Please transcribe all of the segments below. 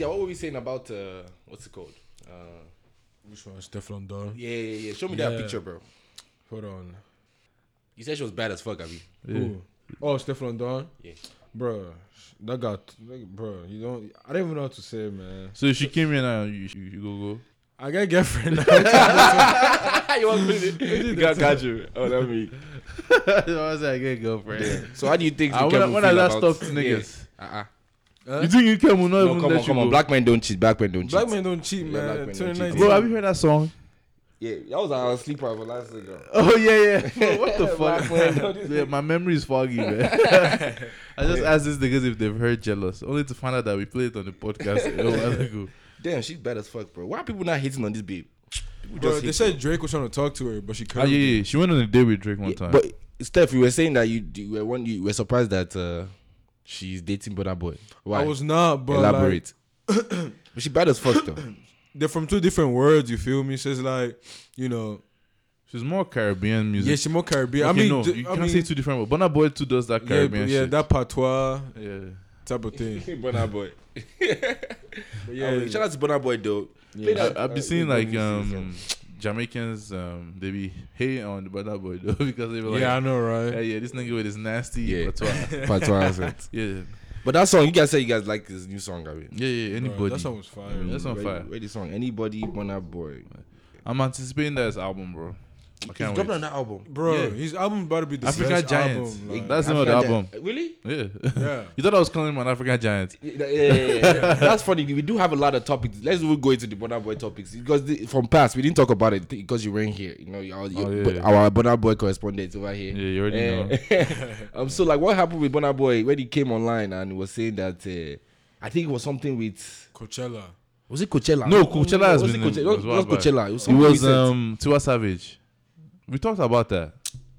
Yo, this guy, what were we saying about uh, what's it called? Uh, Which one? Stefflon Don. yeah, yeah, yeah. Show me that Yeah. picture, bro. Hold on. You said she was bad as fuck, Abby. Yeah. Who? Oh, Stefflon Don. Yeah. Bro, that got, like, bro. You don't. I don't even know what to say, man. So she came here now, you, you, you go go. I got a girlfriend now. you want to got, got you. Oh, that me. I was like, I get a girlfriend. So how do you think? Ah, when Kevin I- when I feel last about- talked to niggas. Yeah. Uh-uh. Huh? You think you can will not No, even come let on, you come go? on. Black men don't cheat. Black men don't cheat. Black men don't cheat, Yeah, man. black men don't cheat. 2019. Bro, have you heard that song? Yeah, that was our sleeper for last week. Oh yeah, yeah. Bro, what the Black men fuck? don't- yeah, my memory is foggy, man. I just asked these niggas if they've heard "Jealous," only to find out that we played it on the podcast a while ago. Damn, she's bad as fuck, bro. Why are people not hating on this babe? People Bro, just they hate said Drake was trying to talk to her, but she Ah, couldn't. yeah, yeah. She went on a date with Drake one Yeah, time. But Steph, you were saying that you, you were one, you were surprised that uh, she's dating Burna Boy. Why? I was not, but elaborate. but she bad as fuck though. They're from two different worlds. You feel me? So it's like, you know, She's more Caribbean music. yeah, she's more Caribbean. Okay, I mean, no, you I can't mean, say two different. But Burna Boy too does that yeah, Caribbean yeah, shit. that patois yeah. type of thing. Burna Boy. But Yeah, yeah, shout out to Burna Boy though. Play I, that, I've been uh, seeing let like me see um Jamaicans um they be hating on the Burna Boy though because they were like yeah, I know, right? yeah, this nigga with his nasty Yeah. patois. Patois accent. yeah, But that song, you guys say you guys like this new song, I mean. yeah, yeah. Bro, Anybody. that song was fire. Yeah, that's on Where- fire. Where the song? Anybody, Burna Boy. I'm anticipating that album, bro. I He's can't dropping wait. on that album. Bro, Yeah. his album about to be the African best Giants. album. Like, That's the name of the album. Giant- Really? Yeah. yeah. you thought I was calling him an African giant? Yeah, yeah, yeah, yeah. That's funny. We do have a lot of topics. Let's even go into the Burna Boy topics because the, from past we didn't talk about it because you weren't here. You know, our, Oh, yeah, but yeah. our Burna Boy correspondent over here. Yeah, you already know. Eh, um, so like, what happened with Burna Boy when he came online and was saying that? Uh, I think it was something with Coachella. was it Coachella? No, Coachella has was been- It Coachella? it It was was, wild, but- Coachella. It was, It something was recent. um Tiwa Savage. We talked about that.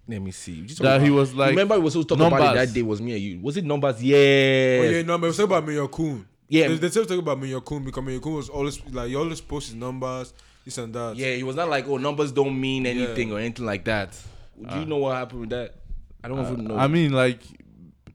Let me see. You just That he was like remember we were supposed to talk about it numbers. that day. Was me and you? Was it numbers? Yeah. Oh yeah, no, but it was talking about Mayorkun. Yeah. they, they still talking about Mayorkun because Mayorkun was always like he always posts his numbers, this and that. Yeah, he was not like, oh, numbers don't mean anything Yeah. or anything like that. Do you uh, know what happened with that? I don't uh, even know. I mean, like,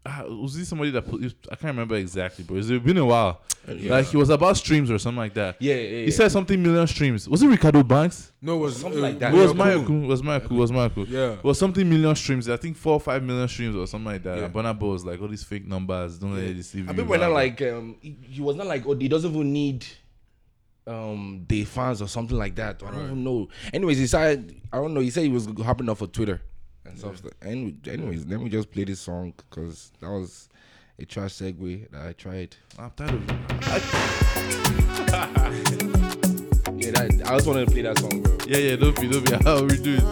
ah, was he somebody that put? I can't remember exactly, but it's been a while. Yeah. Like he was about streams or something like that. yeah, yeah, yeah. He said something million streams. Was it Reekado Banks? no, it was Something uh, like that. It was Mayor Mayaku. Kun. It was Mayaku. It was Mayaku. Yeah. It was something million streams. I think four or five million streams or something like that. Yeah. And Burna Boy was like all these fake numbers. Don't let it deceive I you. mean, we're not like, um, he, he was not like, oh, he doesn't even need um the fans or something like that. I don't even know. Anyways, he said, I don't know. He said he was hopping off of Twitter and stuff. And anyways, let me just play this song because that was a trash segue that I tried. I'm tired of it. Yeah, that, I just wanted to play that song, bro. Yeah, yeah. Don't be, don't be. How we do it?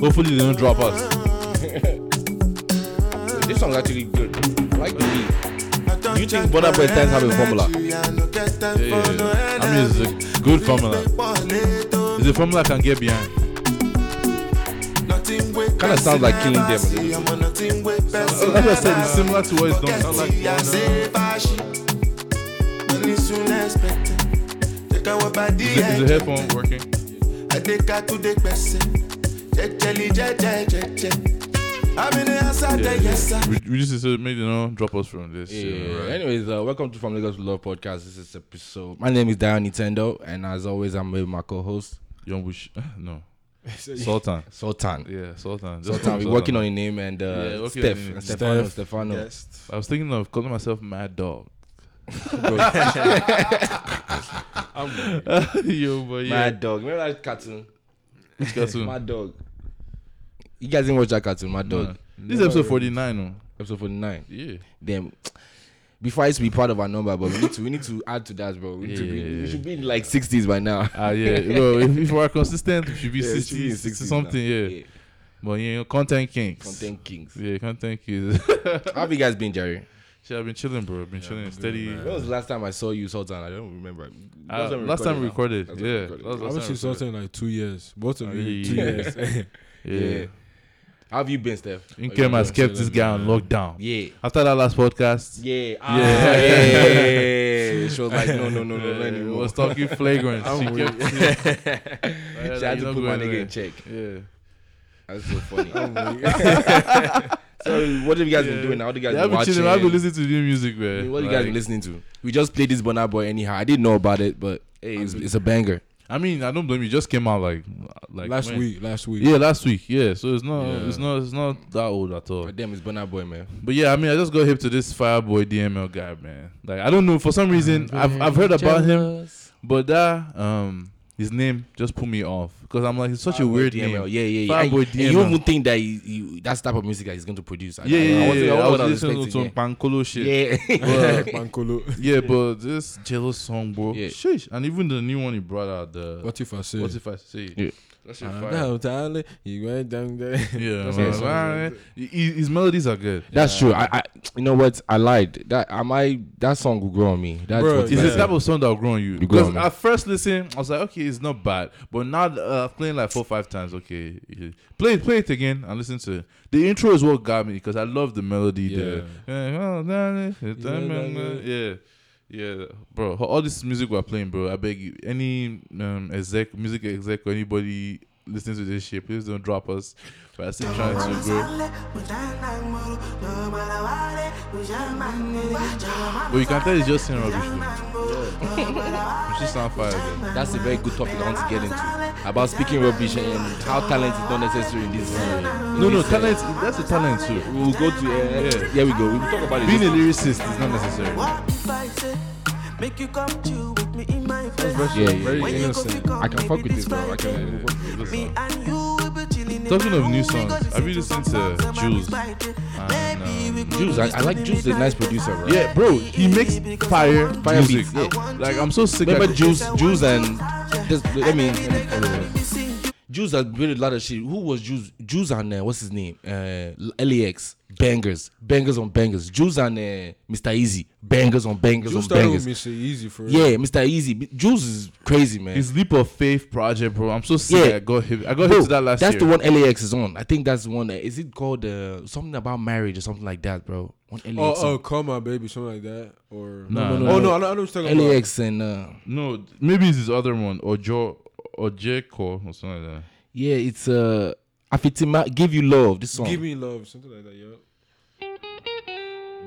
Hopefully they don't drop us. This song's actually good. I like the beat. Do you think Burna Boy times have a formula? Yeah, yeah, yeah. I mean, it's a good formula. It's a formula I can get behind. Kind of sounds like killing them. a. So, like I said, it's similar to what uh, it's done. Sound like is, the, is the headphone working? Yeah, we, we just said maybe don't drop us from this. Yeah. shit, right? Anyways, uh, welcome to From Lagos to Love podcast. This is episode. My name is Dion Nintendo, and as always, I'm with my co-host Young Bush, no, Sultan. Sultan. Yeah, Sultan. Just Sultan, we're working on Sultan. a name, and uh, Yeah, Steph, on name. Stefano, Steph. Stefano. Yes. I was thinking of calling myself Mad Dog. Yo, but yeah, Mad Dog. Remember that cartoon? Which cartoon? Mad Dog. You guys didn't watch that cartoon, my Dog. Nah. This is episode forty nine. Oh. Episode 49. Yeah. Damn. Before I used to be part of our number, but we need to we need to add to that, bro. We, need to be, Yeah. we should be in like 60s by now. Ah, yeah. Well, if, if we're consistent, we should be Yeah, it should 60, be in 60 60s something. now. Yeah. But you know, content kinks. Content kings. Yeah, content kings. How have you guys been, Jerry? Shit, I've been chilling, bro. I've been chilling good, steady. man. When was the last time I saw you, Sultan? I don't remember. Uh, last time we now. recorded, Last time we yeah. recorded. Last- I last haven't time seen we something in like two years. Both of you, yeah, two yeah. years. Yeah. Yeah. How have you been, Steph? Inkem has kept this guy on lockdown. Yeah. After that last podcast, Yeah. Ah, yeah. yeah. She was like, no, no, no, no, no Yeah, it anymore. was talking flagrant. she I'm kept. Yeah, she had to put my nigga in check. Yeah. That's so funny. so what have you guys been doing now? What have you guys Yeah, I've been been chilling. I've been listening to new music, man. What have you guys been listening to? We just played this Burna Boy anyhow. I didn't know about it, but hey, it's, it's a banger. I mean, I don't blame you. Just came out like like last when? week, last week. Yeah, last week. Yeah, so it's not Yeah. it's not it's not that old at all. But damn, it's Burna Boy, man. But yeah, I mean, I just got hip to this Fireboy DML guy, man. Like I don't know for some reason I've I've heard about him, but that um his name just put me off because I'm like it's such a weird DML. name. Yeah, yeah, yeah. Fireboy And, and you DML. even think that he, he, that's the type of music that he's going to produce. I- Yeah, I- yeah, I yeah. wasn't- yeah. I I was listening to expecting, some Pancolo shit. yeah. Yeah. Pancolo. Yeah, but this jealous song, bro. Yeah. Sheesh. And even the new one he brought out, the What if I say? what if I say? Yeah. That shit fire. down, Tyler. You went down there. Yeah, That's man. what I'm saying. He- he- his melodies are good. That's true. I, I, you know what? I lied. That I might. That song will grow on me. That's Bro, what It's Yeah. the type of song that will grow on you. You Because at first listen, I was like, okay, it's not bad. But now uh, playing like four five times, okay, play it, play it again and listen to it. The intro is what got me because I love the melody. The, yeah. Yeah, bro. All this music we're playing, bro. I beg you, any um, exec, music exec, or anybody listening to this shit, please don't drop us. We're still trying to grow. But you can tell it's just saying rubbish. Though. She sound fire. Though. That's a very good topic I want to get into about speaking rubbish and how talent is not necessary in this. Uh, No, no, talent. That's a talent too. we will go to. Uh, Yeah. Here we go. We will talk about it. Being a lyricist is not necessary. What if I say, make you come chill with me in my place? Yeah, yeah. Very When innocent. I can fuck with this this, bro. I Friday. can. Me and you Talking of new songs, gonna have you listen listened to some songs, Juls? And, we um, could Juls, I, I like do Juls, this a nice producer, bro. Yeah, bro, he makes fire, Fire music. beats, yeah. Like I'm so sick. Remember of Juls, Juls, and just let me. Baby, they gonna be sing Juls has made a lot of shit. Who was Juls? Juls on there. what's his name? Uh, LAX. Bangers, bangers on bangers. Juls on uh, Mr. Eazi, bangers on bangers Juls on started with bangers. Mr. Eazi for. Yeah, Mr. Eazi. Juls is crazy, man. His leap of faith project, bro. I'm so sick. Yeah. I got hip. I got Bro, hip to that last that's year. That's the one LAX is on. I think that's the one. Is it called uh, something about marriage or something like that, bro? One LAX. Oh, oh, song. call my baby, something like that, or Nah, oh no. no, I know, I know what you're talking about. LAX and uh, No, maybe it's his other one or Joe or Jeko or something like that. yeah, it's uh, Afitima, give you love. This song, Give me love, something like that, yo.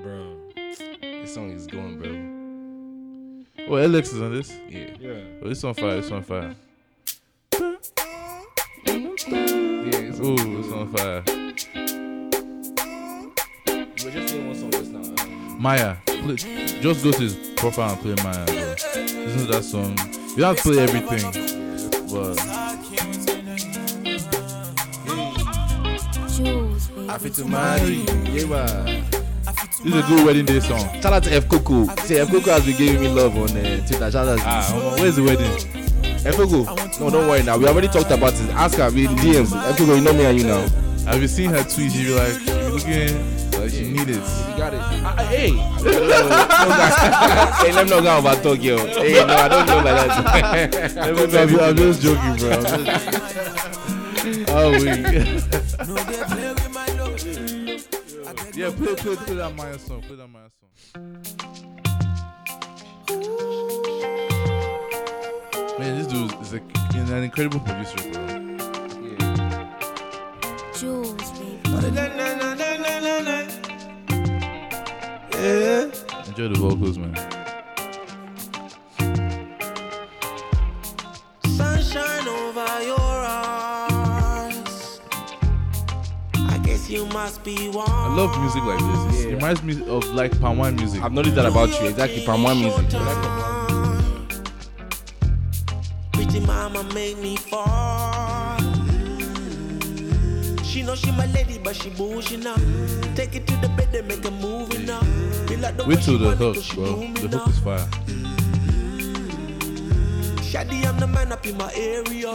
Bro, this song is going, bro. Oh, Alex is on this. Yeah, yeah. Oh, it's on fire. It's on fire. yeah. It's Ooh, it's on fire. We're just saying one song just now. Um, Maya, play, just go to his profile and play Maya. Bro. Listen to that song. You don't have to play everything, but Juls, baby. Happy to marry, yeah, man. this is a good wedding day song. Shout out to F Coco. See, F Coco has been giving me love on uh, Twitter. Shout out to Ah, Omo, where's the wedding? F Coco. No, don't worry now. We already talked about it. Ask her. We in DMs. F Coco, you know me and you now. Have you seen her tweet? She be like, she be looking like she need it. You got it. Uh, uh, hey. hey, let me not go over talk, yo. Hey, no, I don't know like that. I'm, I'm just joking, bro. I'm just- oh, we. yeah, play, play, play that Maya song. Play that Maya song. Man, this dude is a, is an incredible producer, bro. Juls, baby. Enjoy the vocals, man. Sunshine over your eyes. I guess you must be one. I love music like this. It reminds me of like palm music. I've noticed that about you. Exactly. Palm one music. Pretty mama made me fall. She know she my lady, but she bullshit now. Take it to the bed and make a movie now. Me like the way Wait till the want it, hook, bro. The hook is fire. Shady, I'm the man up in my area.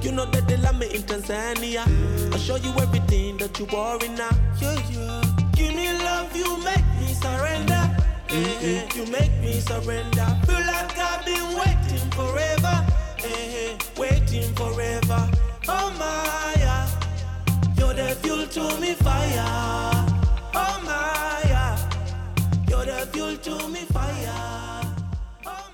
You know that they love me in Tanzania. I'll show you everything that you worry now. Yeah, yeah. Give me love, you make me surrender. Eh, eh, You make me surrender. Feel like I've been waiting forever. Eh, Waiting forever. Oh my, the fuel to me fire. Oh my, yeah. You're the fuel to me fire. Oh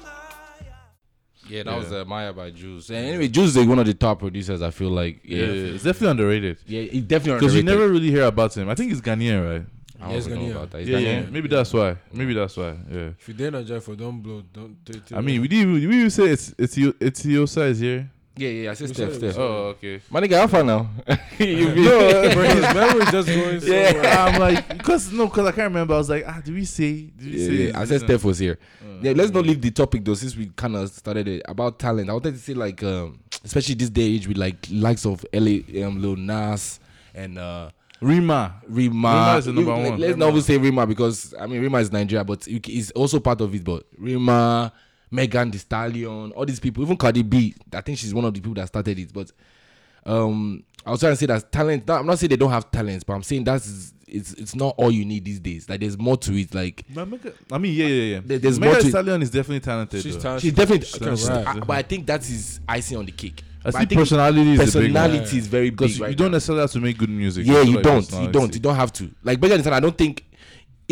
Yeah, that Yeah. was uh, Maya by Juls. And anyway, Juls is one of the top producers. I feel like. Yeah, Yeah, it's definitely underrated. yeah, he definitely Because you underrated. never really hear about him. I think he's Ghanaian, right? I don't Yes, know Ghanaian. about that. He's Yeah, yeah. Ghanaian. Maybe that's why. Maybe that's why. Yeah. If you dare not jive for don't blow, don't. I mean, we did. We even say it's it's it's your size here. Yeah, yeah. I said We Steph, said- Steph. Oh, okay. My nigga, how far now? you be- No, Bro, his memory just going. So Yeah. I'm like, because no, because I can't remember. I was like, ah, did we say? Did we Yeah, say? yeah. I said? Steph was here. Uh, Yeah, let's not leave the topic though, since we kind of started it about talent. I wanted to say like, um, especially this day age with like likes of LA, um, Lil Nas and uh, Rema. Rema. Rema is the number Let- one. Let's not even say Rema because I mean Rema is Nigeria, but you c- it's also part of it. But Rema, Megan Thee Stallion, all these people, even Cardi B, I think she's one of the people that started it. But um, I was trying to say that talent. I'm not saying they don't have talents, but I'm saying that's it's it's not all you need these days. Like there's more to it. Like But Mega- I mean, yeah, yeah, yeah. There- there's Megan more to- Thee Stallion is definitely talented. She's talented. she's definitely, She can rap. I- but I think that is icing on the cake. I But think think personality is the big one. personality is very big. Because right you don't now. necessarily have to make good music. Yeah, It's you like don't. You don't. You don't have to. Like Megan Thee Stallion, I don't think.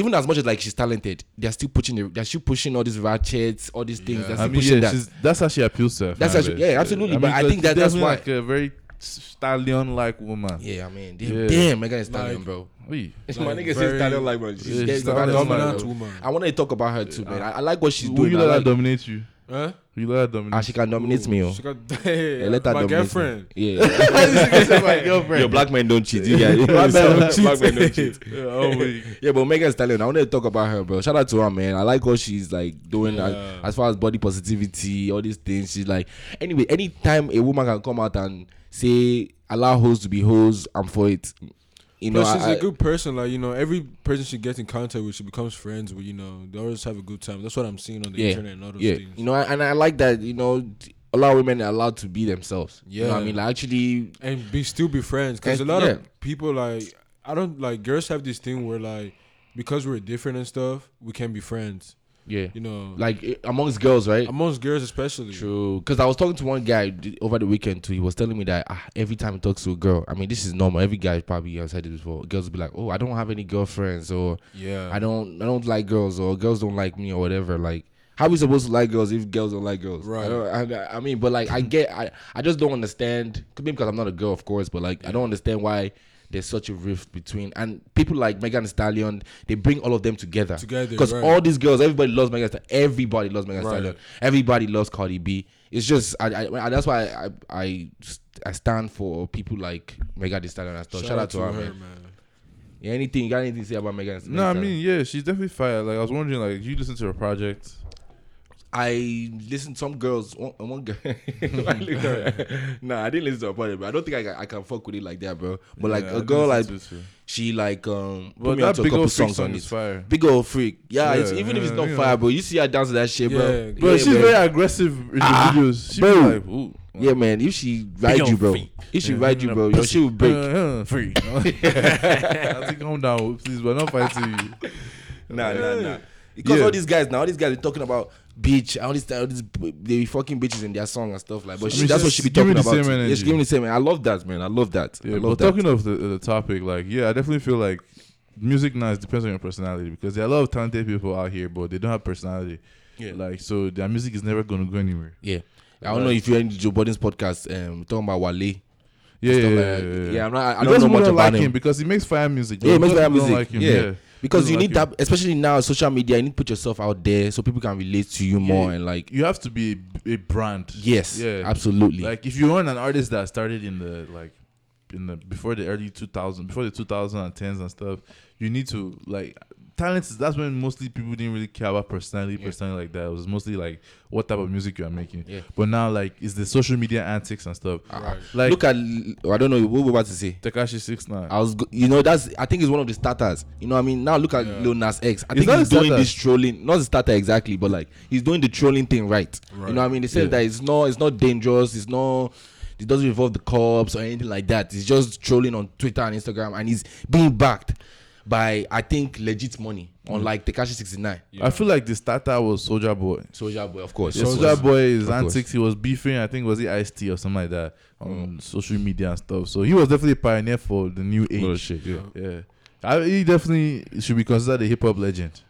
Even as much as like she's talented, they're still pushing. The, they're still pushing all these ratchets, all these things. They're I mean, pushing yeah, that. that's how she appeals to her. That's how she- base. yeah, absolutely, but I think that that's why- like a very stallion-like woman. Yeah, I mean, Yeah. damn, damn Megan Thee Stallion, Like- bro. Wait. My Like, nigga says stallion like, bro. She's Yeah, getting dominant, stallion Dominant woman. I want to talk about her too, man. I, I like what she's Will doing. you I let her like, dominate you? Huh? Will you let her dominate and she can dominate me, oh. She got hey, Yeah, let her my dominate me. girlfriend. Yeah. my girlfriend. Yo, black men don't cheat. You guys. Black men don't cheat. Black men don't cheat. Yeah, oh. Yeah, but Megan Thee Stallion, I want to talk about her, bro. Shout out to her, man. I like what she's like doing as, as far as body positivity, all these things. She's like, anyway, anytime a woman can come out and say, allow hoes to be hoes, I'm for it. You know, Plus, she's I- a good person. Like you know, every person she gets in contact with, she becomes friends with. You know, they always have a good time. That's what I'm seeing on the Yeah. internet and all those yeah, things. you know, and I like that. You know, a lot of women are allowed to be themselves. you know I mean, like actually, and be still be friends because a lot yeah. of people like I don't like girls have this thing where like because we're different and stuff, we can be friends. Yeah, You know, like amongst girls, right? amongst girls especially. True, because I was talking to one guy d- over the weekend too. He was telling me that ah, every time he talks to a girl, I mean, this is normal. Every guy probably has said it before. Girls will be like, "Oh, I don't have any girlfriends," or Yeah, "I don't, I don't like girls," or "Girls don't like me," or whatever. Like, how we supposed to like girls if girls don't like girls? Right. I, I, I mean, but like, I get, I, I just don't understand. Could be because I'm not a girl, of course, but like, I don't understand why. There's such a rift between and people like Megan Thee Stallion. They bring all of them together Together, because right. all these girls, everybody loves Megan. Stallion. Everybody loves Megan Thee Right. Stallion. Everybody loves Cardi B. It's just I, I, I- that's why I, I I stand for people like Megan Thee Stallion and stuff. Shout, out to her, man. Yeah, anything you got anything to say about Megan? Thee No, I mean, yeah, she's definitely fire. Like, I was wondering, like, you listen to her project? I listened to some girls. One, one girl. nah, I didn't listen to her part, but I don't think I, can- I can fuck with it like that, bro. But like Yeah, I a girl, like listen to it too. she like um But put me that a big couple old freak songs song on is fire. Big old freak, yeah. it's, Yeah, even if it's not fire, bro. You see her dance to that shit, bro. Yeah, Bro, Yeah, she's man. very aggressive in the Ah, videos. She bro. like, ooh. Yeah, man. If she ride you, bro. If she ride you, bro, your shit will break. Uh, uh, free. I think calm down, please, but not fighting you. Nah, nah, nah. Because Yeah. all these guys now, all these guys are talking about bitch, all these, all these they be fucking bitches in their song and stuff like. But she, that's what she be talking about. Yeah, she's energy. giving the same. I love that, man. I love that. I Yeah, love but that. talking of the, the topic, like, yeah, I definitely feel like music now depends on your personality because there are a lot of talented people out here, but they don't have personality. Yeah. Like, so their music is never going to go anywhere. yeah. I don't know if you're into Joe Budden's podcast, um, talking about Wale. Yeah, yeah, like yeah, yeah, yeah. I'm not. I don't know much about like him. because he makes fire music. Yeah, he makes fire music. Like him. Yeah. yeah. Because Doesn't you need that, especially now, social media. You need to put yourself out there so people can relate to you more and like. You have to be a, a brand. Yes, Yeah. absolutely. Like if you want an artist that started in the like in the before the early 2000s, before the 2010s and stuff, you need to like talent. is- That's when mostly people didn't really care about personality, Yeah. personality like that. It was mostly like what type of music you are making. Yeah. But now like it's the social media antics and stuff. Right. Like Look at. I don't know what we're about to say. Tekashi Six Nine. I was, go- you know, that's I think it's one of the starters. You know, what I mean, now look at Yeah. Lil Nas X. I Is think he's the doing starter? this trolling, not the starter exactly, but like he's doing the trolling thing right. You know, what I mean, they said Yeah. that it's not, it's not dangerous. It's not, it doesn't involve the cops or anything like that. It's just trolling on Twitter and Instagram, and he's being backed by I think legit money, unlike Tekashi sixty nine. I feel like the starter was Soulja Boy. Soulja Boy, of course. Yeah, Soulja. Boy is Of course. antics. He was beefing. I think was it Ice T or something like that on social media and stuff. So he was definitely a pioneer for the new age. Little shit, yeah. Yeah, I, he definitely should be considered a hip hop legend.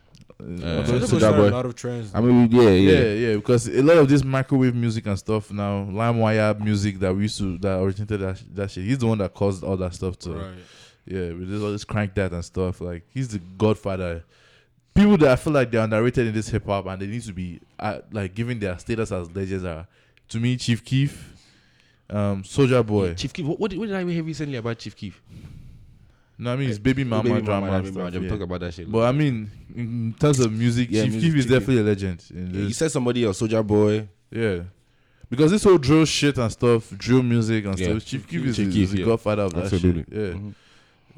Uh, Soulja Soulja Boy. Boy started a lot of trends. I mean, yeah, yeah. yeah, yeah, because a lot of this microwave music and stuff now, LimeWire music that we used to that originated that, that shit. He's the one that caused all that stuff to, Right. Yeah, with this all this crank that and stuff. Like he's the godfather. People that I feel like they're underrated in this hip hop and they need to be uh, like given their status as legends are. To me, Chief Keef, um, Soulja Boy. Chief Keef. What, what, did- what did I hear recently about Chief Keef? No, I mean it's baby mama Baby drama. Mama, and Baby stuff, Mama, we yeah. talk about that shit. But I mean, in terms of music, Yeah, Chief music, Keef is Chief Keef. definitely a legend. In you said somebody else, Soulja Boy. Yeah. Because this whole drill shit and stuff, drill music and Yeah. stuff, Chief Keef is, Chief is Keef, the yeah. godfather of that Absolutely. shit. Yeah.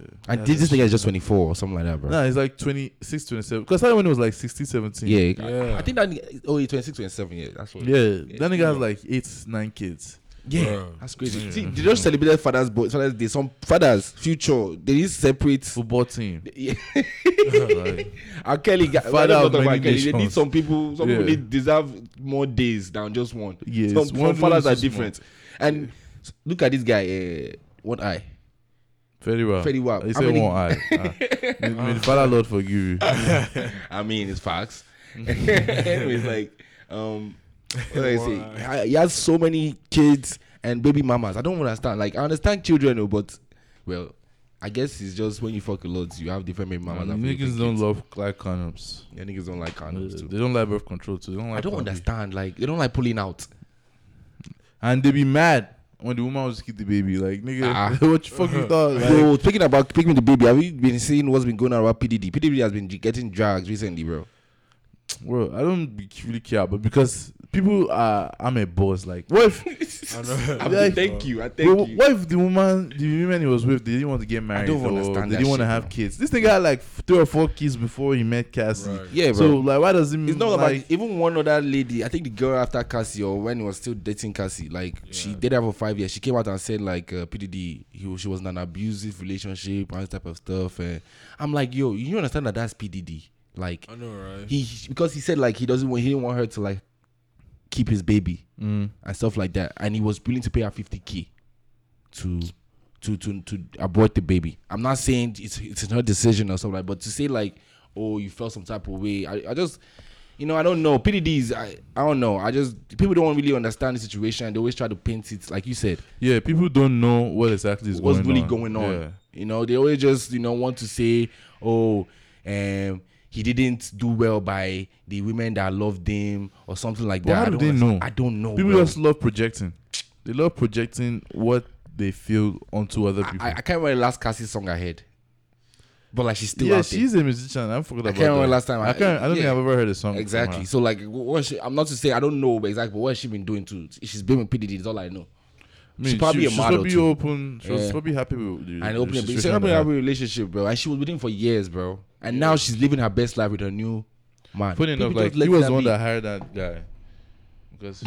Mhm. And this, this nigga is just 24 or something like that, bro. Nah, it's like 26, 27. Because I when it was like 16, 17. Yeah, Yeah. I, I think that nigga, oh, he's 26, 27, yeah, that's what. Yeah. That nigga has like eight, nine kids. Yeah, Bro. that's crazy. Yeah. See, they just celebrated Father's Boy, Father's Day. Some fathers, future, they need separate. Football team. Yeah. like, R. Kelly, got, Father of many Kelly. They need some people. Some people Yeah. need deserve more days than just one. Yes, some, one some fathers are different. And s- look at this guy. Uh, one eye. Very well. Very well. He How said many- one eye. Ah. may, may the Father Lord forgive you. I mean, it's facts. Anyways, like, um, what do I say? I- He has so many kids and baby mamas. I don't understand. Like, I understand children, but well, I guess it's just when you fuck a lot, you have different baby mamas. And and niggas don't love like condoms. Yeah, niggas don't like condoms too. They don't like birth control too. They don't like I don't puppy. understand. Like, they don't like pulling out. And they be mad when the woman was to keep the baby. Like, nigga, Ah. what you fucking thought? Like, Bro, speaking about picking the baby, have you been seeing what's been going on about PDD? PDD has been getting dragged recently, bro. Bro, I don't really care, but because people are, I'm a boss. Like, what if, I know. I Like, thank you. I thank bro, you. what if the woman, the woman he was with, they didn't want to get married? I don't or understand They that didn't want to have bro. kids. This nigga had like three or four kids before he met Cassie. Right. Yeah, bro. So like, why does it? Mean, It's not like, about even one other lady. I think the girl after Cassie or when he was still dating Cassie, like she did that for five years. She came out and said like uh, PDD, he she was in an abusive relationship and this type of stuff. And I'm like, yo, you understand that that's PDD? Like I know, right? he because he said like he doesn't want he didn't want her to like keep his baby Mm. and stuff like that, and he was willing to pay her 50k to. To, to to abort the baby. I'm not saying it's it's her decision or something, like, but to say like, oh, you felt some type of way. I, I just you know, I don't know. PDDs, I, I don't know. I just people don't really understand the situation. They always try to paint it like you said. Yeah, people don't know what exactly is What's going really on. going on? Yeah. You know, they always just you know want to say, oh, um, he didn't do well by the women that loved him or something like But that. how I do don't they know? I don't know. People bro. just love projecting. They love projecting what they feel onto other people. I, I can't remember the last Cassie song I heard, but like she's still yeah, out there. she's a musician. I forgot I about can't remember that. last time I I- can't. I don't think. I've ever heard a song. Exactly. So like, what she, I'm not to say I don't know, but exactly, but what has she been doing to? She's been with PDD. Is all I know. I mean, she's probably a she's model probably too. open. She was Yeah. probably happy with the and opening, the she's situation having they a had. relationship, bro. And she was with him for years, bro. And now she's living her best life with her new man. Funny enough, People like he was that the one be. that hired that guy. Because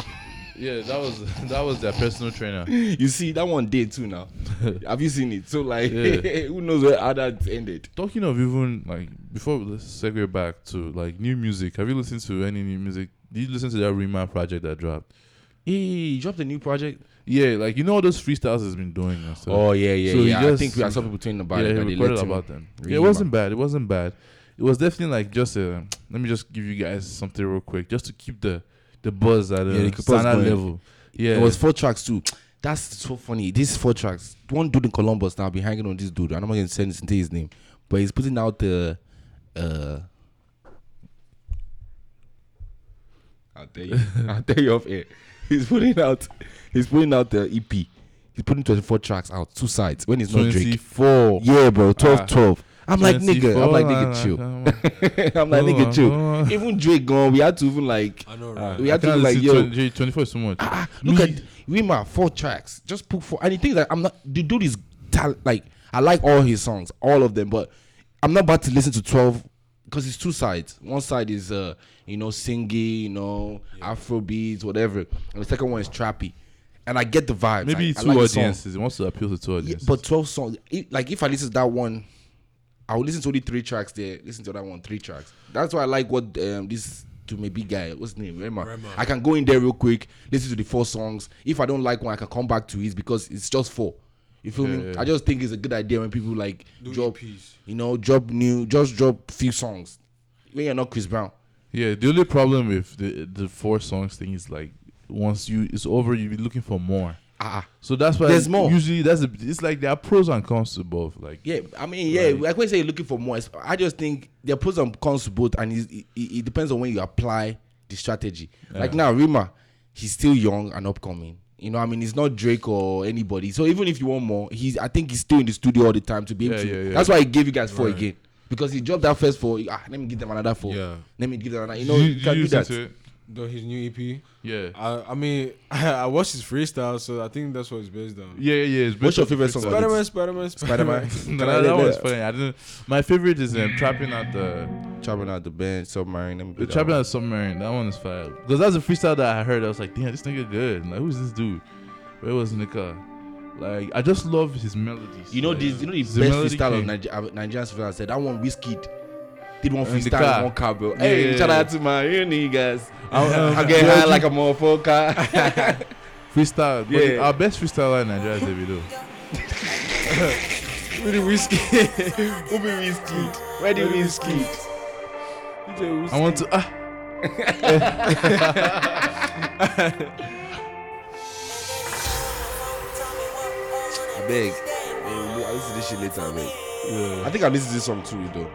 yeah, that was that was their personal trainer. You see, that one did too now. Have you seen it? So like, Yeah. who knows where how that ended? Talking of even like before let's segue back to like new music. Have you listened to any new music? Did you listen to that Rema project that dropped? He dropped a new project. Yeah, like you know all those freestyles has been doing and stuff. Oh yeah, yeah, So yeah. I think we I saw people tweeting about yeah, it. he recorded about them. Yeah, it wasn't bad. It wasn't bad. It was definitely like just a. Let me just give you guys something real quick, just to keep the the buzz at a buzz standard level. Yeah, It was four tracks too. That's so funny. These four tracks. One dude in Columbus now be hanging on this dude. I'm not gonna say his name, but he's putting out the. Uh, I'll tell you. I'll tell you off air. He's putting out. He's putting out the EP. He's putting 24 tracks out, two sides. When it's not Drake. twenty four. Yeah, bro. 12, Ah. 12. I'm like nigga. I'm like nigga, chill. I'm like nigga, chill. Even Drake gone. We had to even like. I know, Ah, right? We I had to can't like listen yo. to 24 is so much. Ah, look at Rema, four tracks. Just put four. And the thing is that I'm not the dude is tal- like I like all his songs, all of them, but I'm not about to listen to twelve because it's two sides. One side is uh, you know, singy, you know, Afro beats, whatever. And the second one is trappy. And I get the vibe. Maybe I, I two like audiences. He wants to appeal to two Yeah, audiences. but 12 songs. If- like if I listen to that one, I will listen to only three tracks there. Listen to that one, three tracks. That's why I like what um this to big guy. What's his name? Rema. Rema. I can go in there real quick, listen to the four songs. If I don't like one, I can come back to it because it's just four. You feel me? Yeah, yeah. I just think it's a good idea when people like Do drop, EPs. you know, drop new, just drop few songs. when you're not Chris Brown. Yeah, the only problem with the the four songs thing is like once you it's over, you be looking for more. Ah, So that's why There's more. Usually, that's a, it's like there are pros and cons to both. Like yeah. I mean, yeah. Right. Like when you say you're looking for more, I just think there are pros and cons to both, and it's, it, it, it depends on when you apply the strategy. Like now, Rema, he's still young and upcoming. You know, I mean, it's not Drake or anybody. So even if you want more, he's I think he's still in the studio all the time to be able Yeah, to. yeah, yeah. That's why he gave you guys four Right. again because he dropped that first four. Ah, let me give them another four. Yeah. Let me give them another. You know, Did you, did can do that. To it? The, his new EP. Yeah. I, I mean, I watched his freestyle, so I think that's what it's based on. Yeah, yeah, yeah. It's What's your favorite song? Spider Man, Spider Man, Spider Man. No, that, that one's funny. I didn't. My favorite is um, trapping at the Trapping at the band, submarine. Let me do the that trapping one. at submarine. That one is fire because that's a freestyle that I heard. I was like, damn, this nigga good. Like, who's this dude? Where was Nika? Like, I just love his melodies. You know like, this. You know the he's best a melody freestyle of king. Niger- uh, Nigerian freestyle. I said that one Wizkid did one freestyle car. one car, bro. Yeah, hey, yeah, shout out to my real niggas. Um, um, I get high like a motherfucker. freestyle. But Yeah. our best freestyler in Nigeria is Davido. Really Wizkid. Who be Wizkid? Where the Wizkid? I want to. Ah, I beg. Hey, I listen to this shit later, I beg. I think I listened to this song too, though.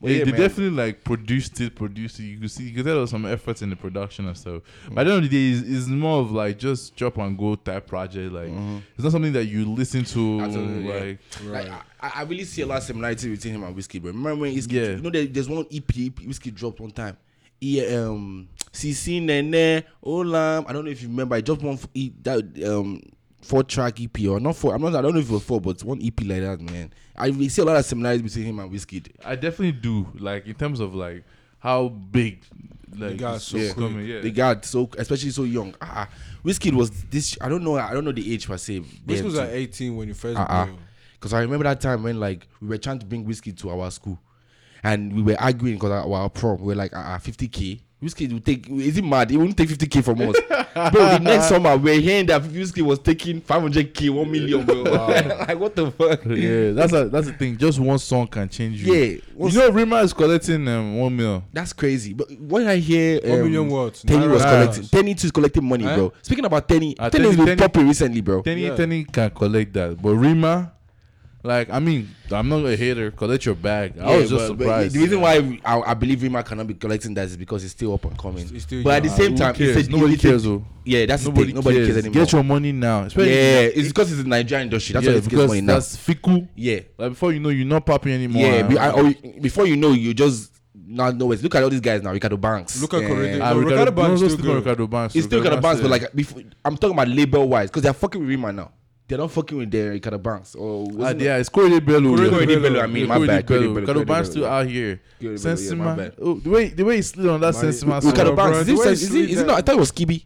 But yeah, yeah, they definitely like produced it, produced it. You could see, you could tell there was some efforts in the production and stuff. But at the end of the day, it's, it's more of like just drop and go type project. Like it's not something that you listen to. Mm-hmm. Absolutely, yeah. like Like, I, I really see a lot of similarity between him and Wizkid, But Remember when Wizkid, Yeah. you know, there, there's one EP Wizkid dropped one time. He, um, CC Nene, Olam. I don't know if you remember. I dropped one he, that um four track EP or not four. I'm not. I don't know if it was four, but one EP like that, man. I really see a lot of similarities between him and Wizkid. I definitely do. Like in terms of like how big, like guy so it's quick. coming, yeah. They got so, especially so young. Ah, Wizkid was this. I don't know. I don't know the age per se. This was too. at 18 when you first uh-uh. Because I remember that time when like we were trying to bring Wizkid to our school, and we were arguing because our, our prom we were like uh, 50k. Wizkid will take. Is it mad? He won't take 50k from us, bro. The next summer we are hearing that Wizkid was taking 500k, one million, bro. like what the fuck? yeah, that's a, that's the thing. Just one song can change you. Yeah, you know, Rema is collecting um, one mil. That's crazy. But when I hear um, million what? Teni was Naira. collecting. Teni too is collecting money, Eh? bro. Speaking about Teni, Teni Teni- has been popping recently, bro. Teni, Yeah. Teni can collect that, but Rema, like I mean, I'm not a hater. Collect your bag. I was just but- but surprised. the reason why I, I believe Rema cannot be collecting that is because he's still up and coming. He's still but at the same Who time, cares? it's a- nobody it's cares. though. Yeah, that's Nobody, the thing. Nobody cares, anymore. Get your money now. Especially yeah, it's because it's the Nigerian industry. That's yeah, why it gets because money now. that's fickle. Yeah, Like before you know, you're not popping anymore. yeah. Be, I, or, before you know, you just not know it. Look at all these guys now. Reekado Banks. Look at yeah. Correct- Ah, No, Reekado, Reekado Banks no, still still. Reekado Banks. It's still Reekado Banks, but like before, I'm talking about label wise because they're fucking with Rema now. They're not fucking with their Reekado Banks. Or Ah, wasn't yeah, it's Korede Bello. Corey Korede Bello. Bello, I mean, Yeah, my Corey bad. Korede Bello. Bello, Banks still out here. Corey yeah, Sensema. Oh, the way the way he slid on that Man, Sensema Reekado song. Reekado Banks. Is the it, is he is it not? I thought it was Skiibii.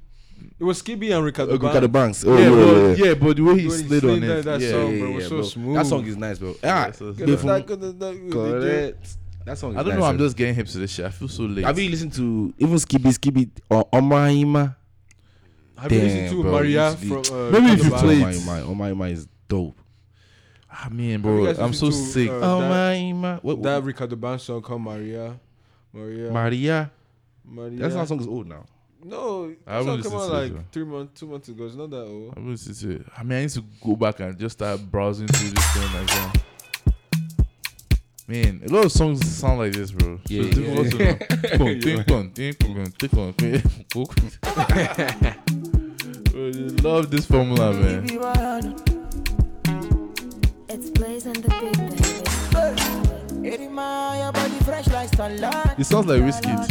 It was Skiibii and Reekado Oh, Reekado Banks. Banks. Oh, Yeah, yeah, but yeah, yeah, but the way he When he slid on slid it, that- that yeah. song, yeah, bro, yeah, was so bro. smooth. That song is nice, bro. Ah, Yeah, so- before- Correct. correct. That song is I don't nice, know. I'm just getting hip to this shit. I feel so late. Have you listened to even Skiibii Skiibii or Omaima? Have you Damn, listened to bro, Maria from uh, Maybe if Reekado you Banks? play- Omaima, Omaima is dope. Ah, man, bro, I'm so to, sick. uh, Omaima. What, That Reekado Banks song called Maria. Maria. Maria. Maria. That song- song is old now. No, I that haven't song listened came out to it, like three months, two months ago. It's not that old. I, was just, uh, I mean, I need to go back and just start browsing through this thing as well. Man, a lot of songs sound like this, bro. So Yeah, it's difficult Love this formula, man. It's Blaze and the Big Baby. It sounds like Wizkid.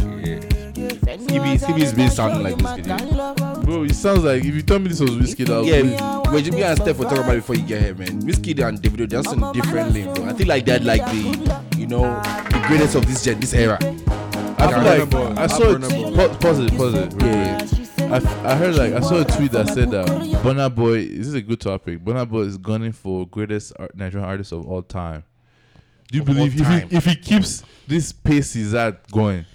Skiibii Skiibii's been sounding like Wizkid. Bro, it sounds like if you tell me this was Wizkid, that Yeah, when Jimmy and Steph were talking about it before you get here, man. Wizkid and Davido, they're just in different lane, bro. I think like that, like the, you know, the greatest of this gen, this era. I feel Burna like Boy. I saw it. Burna Boy. Pa- pause it, pause it. Yeah. I, f- I heard like I saw a tweet that said that Burna Boy. This is a good topic. Burna Boy is gunning for greatest art, Nigerian artist of all time. Do you Of believe if he, if he keeps this pace he's at going,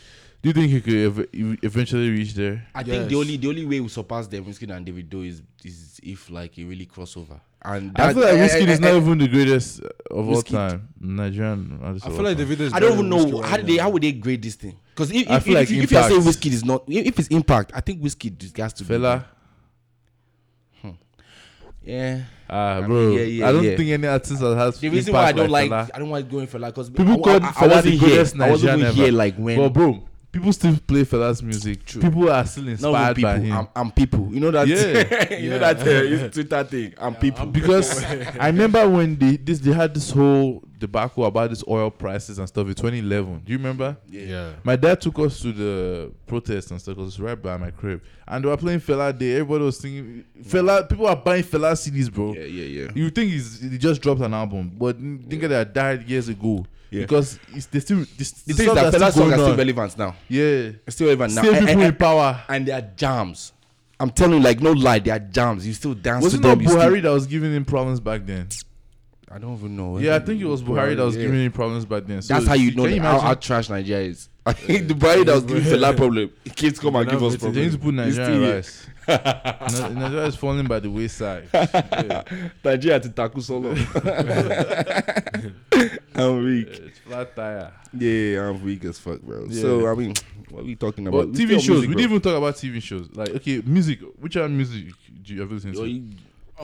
do you think he could ev- ev- eventually reach there? I think the only the only way we surpass them, Wizkid and Davido, is is if like he really cross over. And I feel like Wizkid I- is I- not even the greatest of all time. Nigerian artist. I feel like time. David is. I don't even know how right they now. how would they grade this thing? Because if I if, feel if, like if, if you are saying Wizkid is not if it's impact, I think Wizkid has to be Fela. Yeah. Ah, mean, bro. yeah, yeah, I don't yeah. think any artist that has The reason why I don't like, Fela. I don't like going for like because People I, call I, I Fela wasn't here. I wasn't even here like when But bro, people still play Fela's music. True. People are still not even inspired people. by him. I'm, I'm people. You know that. Yeah. you know that uh, Twitter thing. I'm people. because I remember when they this they had this whole debacle about this oil prices and stuff in 2011. Do you remember? Yeah. My dad took us to the protest and stuff because it's right by my crib, and they were playing Fela Day. Everybody was singing Fela. People are buying Fela CDs, bro. yeah, yeah, yeah. You think he's he just dropped an album, but think that that died years ago. Yeah. Because it's they still this, The thing is that Fela song are still relevant now. Yeah, It's still relevant now. still people and, in power. and they are jams. I'm telling you, like no lie, they are jams. You still dance Was to it not them. you still- Buhari that was giving him problems back then? I don't even know. Yeah, I think it was Buhari that was Yeah. giving him problems back then. So That's how you know can that- you how, how trash Nigeria is. I think Dubai Buhari that was giving Fela problem, kids come and give us They need to problem. put It's Nigerian rice. Nigeria is falling by the wayside. Yeah, Nigeria to tackle solo. I'm weak. it's flat tire. Yeah, I'm weak as fuck, bro. Yeah. So I mean, what are we talking about? But We TV shows, music, we didn't even talk about TV shows. Like, okay, music. Which are music do you ever listen to? you-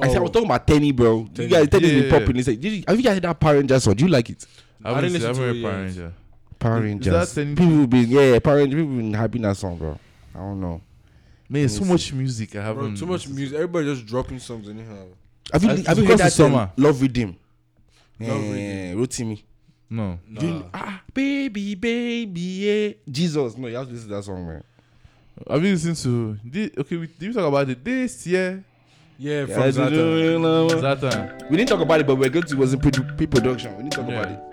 I said I was talking about Teni, bro. You guys, Teni's Yeah. been popping. He said, did "Have you guys heard that Power Rangers song? Do you like it?" I I haven't didn't seen- I listen haven't to heard it Power. Ranger. Power Is Rangers. that People been yeah, Power Rangers. People been hyping that song, bro. I don't know. Man, so much music I haven't. too much music. Everybody just dropping songs anyhow. Have you It's have you because heard that it's summer. um, Love Riddim? Love Eh, Rotimi. No. Nah. Ah, baby, baby, yeah. Jesus, no, you have to listen to that song, man. Have you listened to? Did, okay, we, did we talk about it this year? Yeah, Yeah, from I do Zlatan. know. That time. We didn't talk about it, but we're going to. It was in pre- pre-production. We didn't talk Yeah. about it.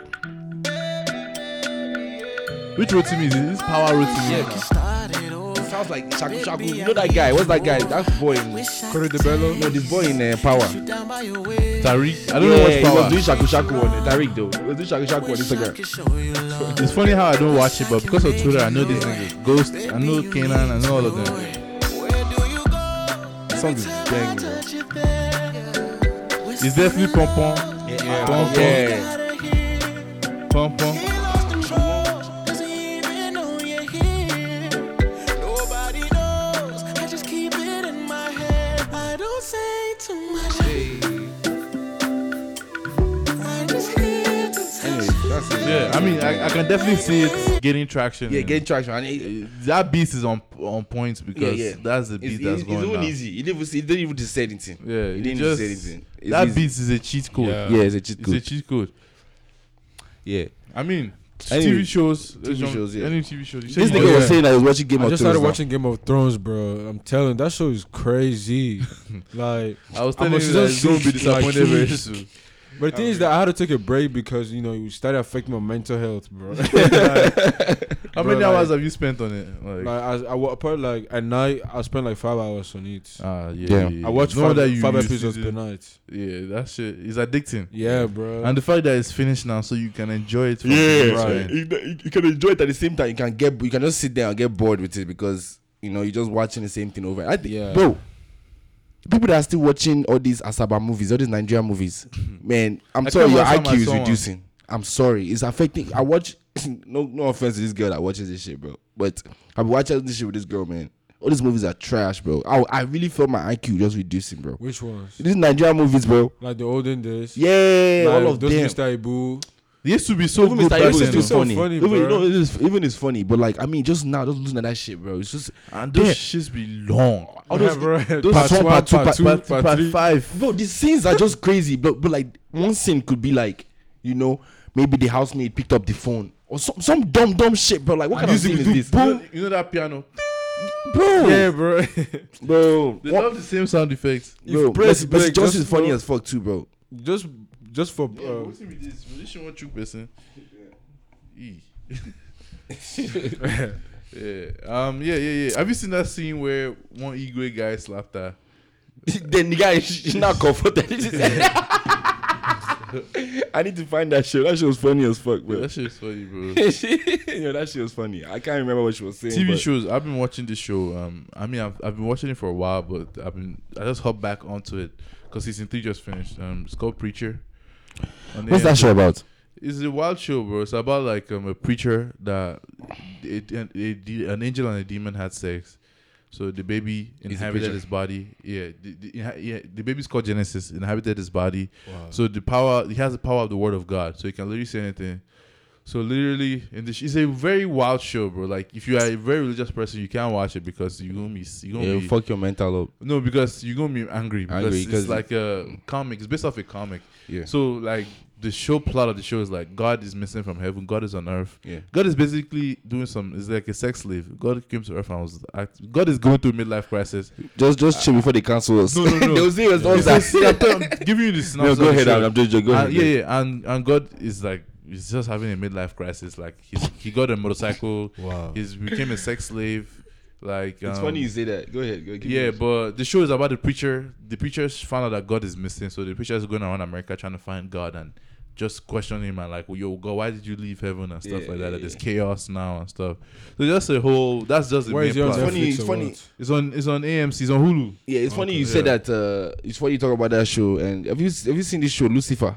Which Rotimi is it? This Power Rotimi. It sounds like Shaku Shaku. You know that guy? What's that guy? That boy in. Korede Bello. No, this boy in uh, Power. Tariq. I don't yeah, know what's he Power. was doing Shaku Shaku on it. Tariq though. He was doing Shaku Shaku on Instagram. It's funny how I don't watch it, but because of Twitter, I know these niggas. Ghost, I know Kanan, I know all of them. The song is banging, bro. It's definitely Pom Pom. Pom Pom. Yeah. Can definitely see it getting traction. Yeah, getting traction. And it, that beat is on on point because yeah. that's the beat it's, that's it's going even on. easy. He didn't even, he didn't even say anything. Yeah, he it didn't just, say anything. It's that easy. beat is a cheat code. Yeah. Yeah, it's a cheat code. It's a cheat code. Yeah. I mean, Anyway, TV shows, TV jump- shows, yeah. Any TV shows. You This said nigga was saying that he was watching Game I of just started now. watching Game of Thrones, bro. I'm telling that show is crazy. like, I was I'm telling you that season it's going to be six, like, disappointed very soon. But the thing is that I had to take a break because you know it started affecting my mental health, bro. How Bro, many like- hours have you spent on it? Like, like I, I wa- probably like at night I spend like five hours on it. ah, yeah, Yeah. yeah, I watch No five, wonder you five episodes per night. Yeah, that shit is addicting. Yeah, bro. And the fact that it's finished now, so you can enjoy it. Yeah, right. You, you- you can enjoy it at the same time. You can get you can just sit there and get bored with it because you know you're just watching the same thing over. I think, Yeah. bro. People that are still watching all these Asaba movies, all these Nigerian movies, mm-hmm. man, I'm I sorry, your watch some, I IQ is saw one. reducing. I'm sorry, it's affecting. I watch. no, no offense to this girl that watches this shit, bro, but I've been watching this shit with this girl, man. All these movies are trash, bro. I, I really feel my IQ just reducing, bro. Which ones? These Nigerian movies, bro. Like the olden days. Yeah, Like all of those them. Mr. Ibu. They used to be so even good Mr. back Ibu then. is. So funny. funny, even, bro. no, it is, even it's funny, but like I mean, just now, just losing at that shit, bro. It's just And those Yeah. shits be long. all those, bro. those part one, one, part two, part part- two, Part, part part three. five. bro. The scenes are just crazy, but but like one scene could be like, you know, maybe the housemaid picked up the phone or some some dumb dumb shit, bro. Like what kind of Music scene is this, do boom. You know that piano? bro? Yeah, bro. bro. They What- love the same sound effects. bro, press but, but break, just just as funny go- as fuck too, bro. just just for Yeah, uh, what's with this? Musician want you person. E. yeah. Um. Yeah. Yeah. Yeah. Have you seen that scene where one Igwe guy slapped her? then the guy is now comforted. I need to find that show. That show was funny as fuck, bro. that shit is funny, bro. yeah, that shit was funny. I can't remember what she was saying. TV shows. I've been watching this show. Um, I mean, I've, I've been watching it for a while, but I've been I just hopped back onto it because season three just finished. Um, it's called Preacher. What's that show about? It's a wild show, bro. It's about like um, a preacher that it, it, it, an angel and a demon had sex. So the baby inhabited his body. Yeah, the, the, yeah, the baby's called Genesis. Inhabited his body. So the power, he has the power of the word of God. So he can literally say anything. So literally, in the sh- it's a very wild show, bro. Like if you are a very religious person, you can't watch it because you're gonna be you gonna Yeah, be fuck your mental up. no because you're gonna be angry because Angry, it's like a comic. It's based off a comic. Yeah. So like the show plot of the show is like God is missing from heaven. God is on earth. Yeah. God is basically doing some. It's like a sex slave. God came to earth and was. Act, God is going through a midlife crisis. Just just chill before they cancel us. No, no, no. They'll say us all It's that. I'm giving you the No, go ahead. I'm just go uh, ahead. And, yeah, yeah, and and God is like he's just having a midlife crisis. Like he's he got a motorcycle. Wow. He's became a sex slave. Like It's um, funny you say that. Go ahead. Go give Yeah, but the show is about the preacher. The preachers found out that God is missing, so the preacher is going around America trying to find God and just questioning him and like, well, yo, God, why did you leave heaven and stuff Yeah, like that? yeah, That There's yeah. chaos now and stuff. So just a whole. That's just the Where main is yours? plot. funny, it's funny. It's on. It's on AMC. It's on Hulu. Yeah, it's funny Okay. you said that. Uh, it's funny you talk about that show. And have you have you seen this show, Lucifer?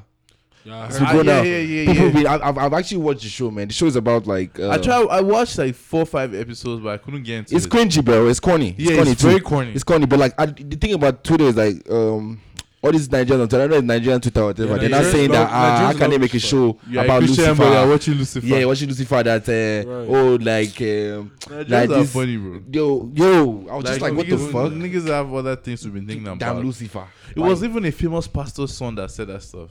Yeah, I It's heard. Ah, good yeah, now. yeah, yeah, People yeah. Be, I've, I've- I've actually watched the show, man. The show is about like. Uh, I tried. I watched like four, or five episodes, but I couldn't get into It's it. cringy, bro. It's corny. Yeah, corny it's too. very corny. It's corny, but like I, the thing about Twitter is like um all these Nigerians on Twitter, I know it's Nigerian Twitter or whatever. Yeah, They're not saying that love- ah, how Nigerians can they love make a show You're about Lucifer? but you're watching Lucifer. Yeah, watching Lucifer that uh, Right. oh like um, Nigerians like this- funny, bro. yo yo. I was just like, what the fuck? Niggas have other things to be thinking about. Damn Lucifer. It was even a famous pastor's son that said that stuff.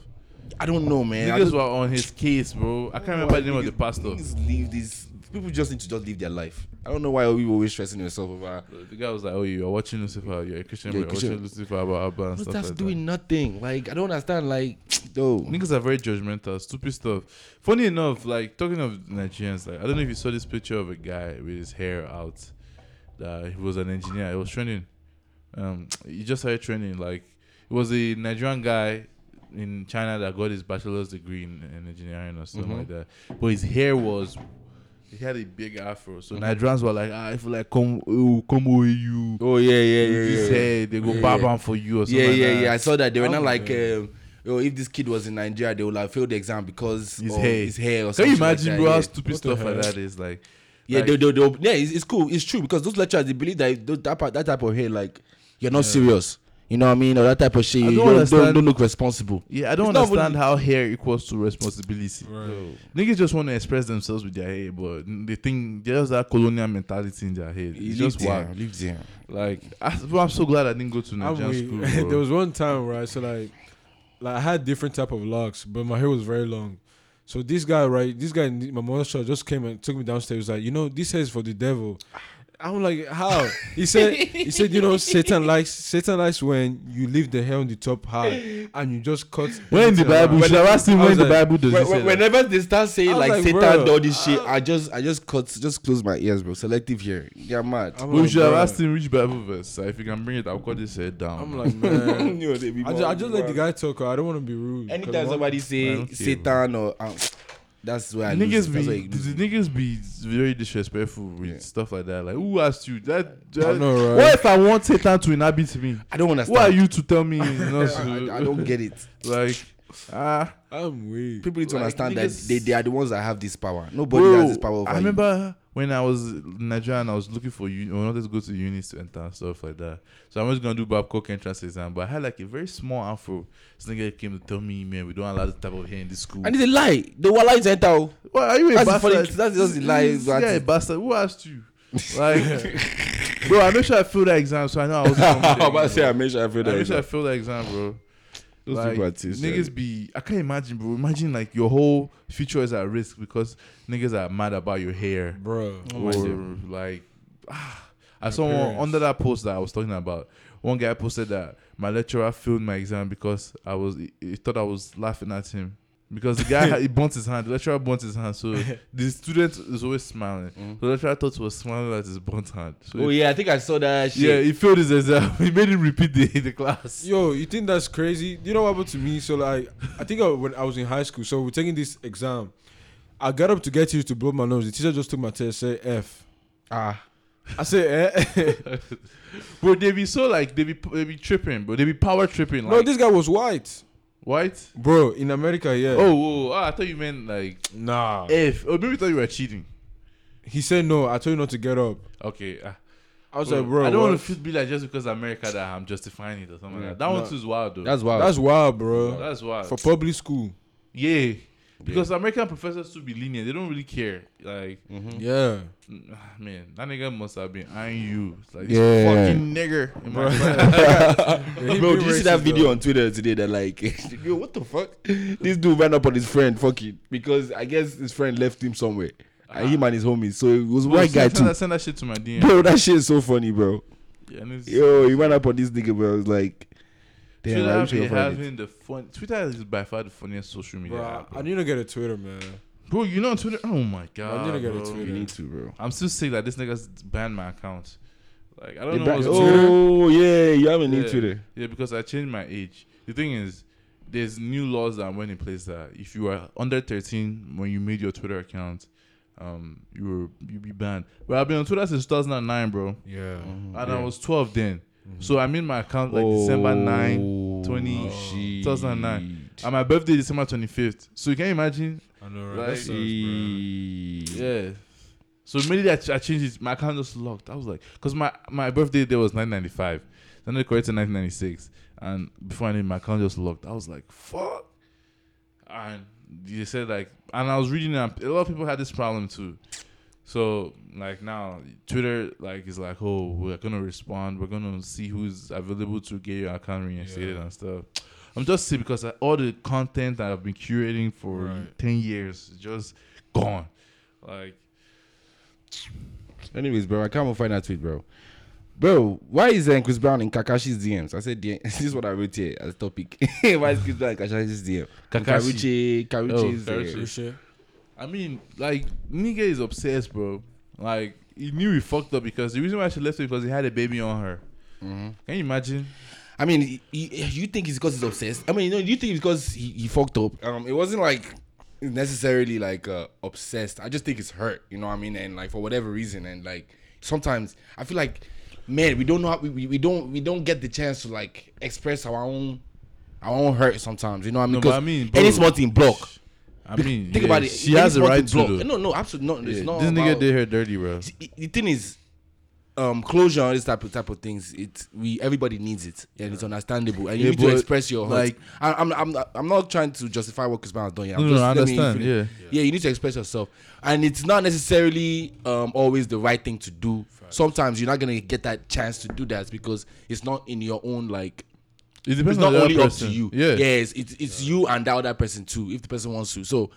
I don't know, man. I Niggas just- were on his case, bro. I can't remember the name of the pastor. Niggas leave this. People just need to just live their life. I don't know why we were always stressing yourself over. The guy was like, "Oh, you're watching Lucifer. You're a Christian. You're you're watching Lucifer about Abba and But stuff that's like doing nothing. Like I don't understand. Like, though. that." Niggas are very judgmental, stupid stuff. Funny enough, like talking of Nigerians, like I don't know if you saw this picture of a guy with his hair out. That he was an engineer. He was training. Um, he just started training. Like it was a Nigerian guy in China that got his bachelor's degree in, in engineering or something Mhm. like that. But his hair was. He had a big afro, so Mhm. Nigerians were like, ah, I feel like come, oh, come over you. Oh yeah, yeah, yeah, With his yeah. hair, they go Yeah, yeah. for you or something. Yeah, like yeah, that. yeah. I saw that they were not Oh, like, yeah. um, oh, if this kid was in Nigeria, they would have failed the exam because His of hair. his hair or Can something. you imagine, like bro, that, how yeah. stupid What stuff like that is? Like, Yeah, like- they, they, they, yeah, it's, it's cool. It's true because those lecturers they believe that that, that type of hair, like you're not serious. You know what I mean? Or that type of shit. I You don't don't, don't, don't look responsible. yeah, I don't It's not understand how hair equals to responsibility. Right. Niggas just want to express themselves with their hair, but they think there's that colonial mentality in their head. You It's just live there, wild. live there. Like, I, bro, I'm so glad I didn't go to I'm Nigerian weak. school. there was one time right, so like, like I had different type of locks, but my hair was very long. So this guy, right, this guy, my mother just came and took me downstairs. He was like, you know, this hair is for the devil. I'm like, how? He said, he said, you know, Satan likes Satan likes when you leave the hair on the top high and you just cut. when in the Bible, around. you should have asked him I when was the Bible does When- when- whenever they start saying like, like, Satan bro, and all this shit, I just I just cut just close my ears, bro. Selective here. You're mad. I'm But we like, should have asked him which Bible verse. So if you can bring it, I'll cut this head down. I'm like, man. You know, I just, more- I just let the guy talk. I don't want to be rude. Anytime somebody say Satan or um, that's where I niggas it. be That's where you the, lose the it. niggas be very disrespectful with Yeah. stuff like that. Like, who asked you that? I know, right? What if I want Satan to inhabit me? I don't understand. Who are you to tell me? You know, I, I don't get it. like ah. I'm weak. People need to Like, understand niggas- that they, they are the ones that have this power. Nobody Bro, has this power over I you. remember when I was in Nigeria and I was looking for uni, I wanted to go to uni to enter and stuff like that. So I was gonna do Babcock entrance exam, but I had like a very small afro. This nigga came to tell me, man, we don't allow this type of hair in this school. And it's a lie. The wala is enter. oh. What are you a That's bastard? funny- that's just the lie, guy a bastard. Who asked you? Like, bro, I made sure I failed that exam, so I know I was. I'm about to say I made sure I feel I made sure I that. failed that exam, bro. Those like, people are too niggas sad. be I can't imagine, bro. Imagine like your whole future is at risk because niggas are mad about your hair. Bro. or like ah, I saw one under that post that I was talking about. One guy posted that my lecturer failed my exam because I was he, he thought I was laughing at him. Because the guy he burnt his hand. The lecturer burnt his hand, so the student is always smiling. Mm. The lecturer thought he was smiling at his burnt hand. So Oh he- yeah, I think I saw that shit. yeah, he failed his exam. he made him repeat the the class. Yo, you think that's crazy? You know what happened to me? So like, I think I, when I was in high school, so we're taking this exam. I got up to get used to blow my nose. The teacher just took my test, say F. Ah, I said, eh. Bro, they be so like they be they be tripping, but They be power tripping. Like no, this guy was white, white. bro. In America, yeah. Oh, whoa, ah, I thought you meant like nah. if. Oh, maybe thought you were cheating. He said no. I told you not to get up. Okay. ah. I was Bro, like, bro, I don't what? want to feel be like just because America that I'm justifying it or something like that. That No. one too is wild though. that's wild. That's wild, bro. That's wild. For public school. yeah. Because American professors to be lenient, they don't really care. Like, Yeah. mm, ah, man, that nigga must have been eyeing you. It's like, Yeah. this fucking nigger. in my class. Bro, did you see that video on Twitter today that like, yo, what the fuck? This dude ran up on his friend, fucking, because I guess his friend left him somewhere. And him and his homies. So it was Bro, white guy send, too. That, send that shit to my DM. Bro, that shit is so funny, bro. Yeah, and it's- Yo, he ran up on this nigga, bro. It was like, damn, Twitter I have wish been could find it. having the fun. Twitter is by far the funniest social media Bro, app. I need to get a Twitter, man. Bro, you know Twitter? Oh my god. I need to get a. Twitter. You need to, bro. I'm still sick that this nigga's banned my account. Like I don't They know back- what's oh, yeah, you have a new Yeah. Twitter. Yeah, because I changed my age. The thing is, there's new laws that went in place that if you are under 13 when you made your Twitter account, um, you were you be banned. But I've been on Twitter since 2009, bro, Yeah. and I was 12 then. Mm-hmm. So I made my account like December 9, 20, Oh, shit. 2009. And my birthday December 25th. So you can imagine, I know, right? Like, sucks, yeah. So immediately I, ch- I changed it. My account just locked. I was like, because my, my birthday day was 995. Then they corrected 1996. And before I knew my account just locked. I was like, fuck. And they said like, and I was reading that a lot of people had this problem too. So like now Twitter like is like, oh, we're gonna respond. We're gonna see who's available to get your account reinstated and stuff. I'm just sick because I, all the content that I've been curating for Right. ten years is just gone. Like Anyways, bro, I can't even find that tweet, bro. Bro, why is uh, Chris Brown in Kakashi's DMs? I said, DM. this is what I wrote here as a topic. why is Chris Brown in Kakashi's DM? Kakashi. Karrueche, Karrueche's. Oh, uh, Karrueche. I mean, like nigga is obsessed, bro. Like he knew he fucked up because the reason why she left him because he had a baby on her. Can you imagine? I mean, y- y- you think it's because he's obsessed? I mean, you know, you think it's because he, he fucked up? Um, it wasn't like necessarily like uh, obsessed. I just think it's hurt. You know what I mean? And like for whatever reason, and like sometimes I feel like, man, we don't know. How, we, we we don't we don't get the chance to like express our own our own hurt sometimes. You know what I mean? No, but 'Cause I mean, bro, any small thing block. I mean, think yeah, about it. She has the right to. block. Though. No, no, absolutely not. It's not. this nigga about- did her dirty, bro. See, the thing is um closure on this type of type of things it we everybody needs it and it's understandable and you Yeah, need to express your hurt. like- I, I'm I'm not, I'm not trying to justify what Chris Brown has done here. I'm No, no, I me understand, yeah. yeah you need to express yourself and it's not necessarily um always the right thing to do sometimes you're not gonna get that chance to do that because it's not in your own like It depends it's not on only other up to you. Yeah. Yes, it's it's you and that other person too, if the person wants to. So,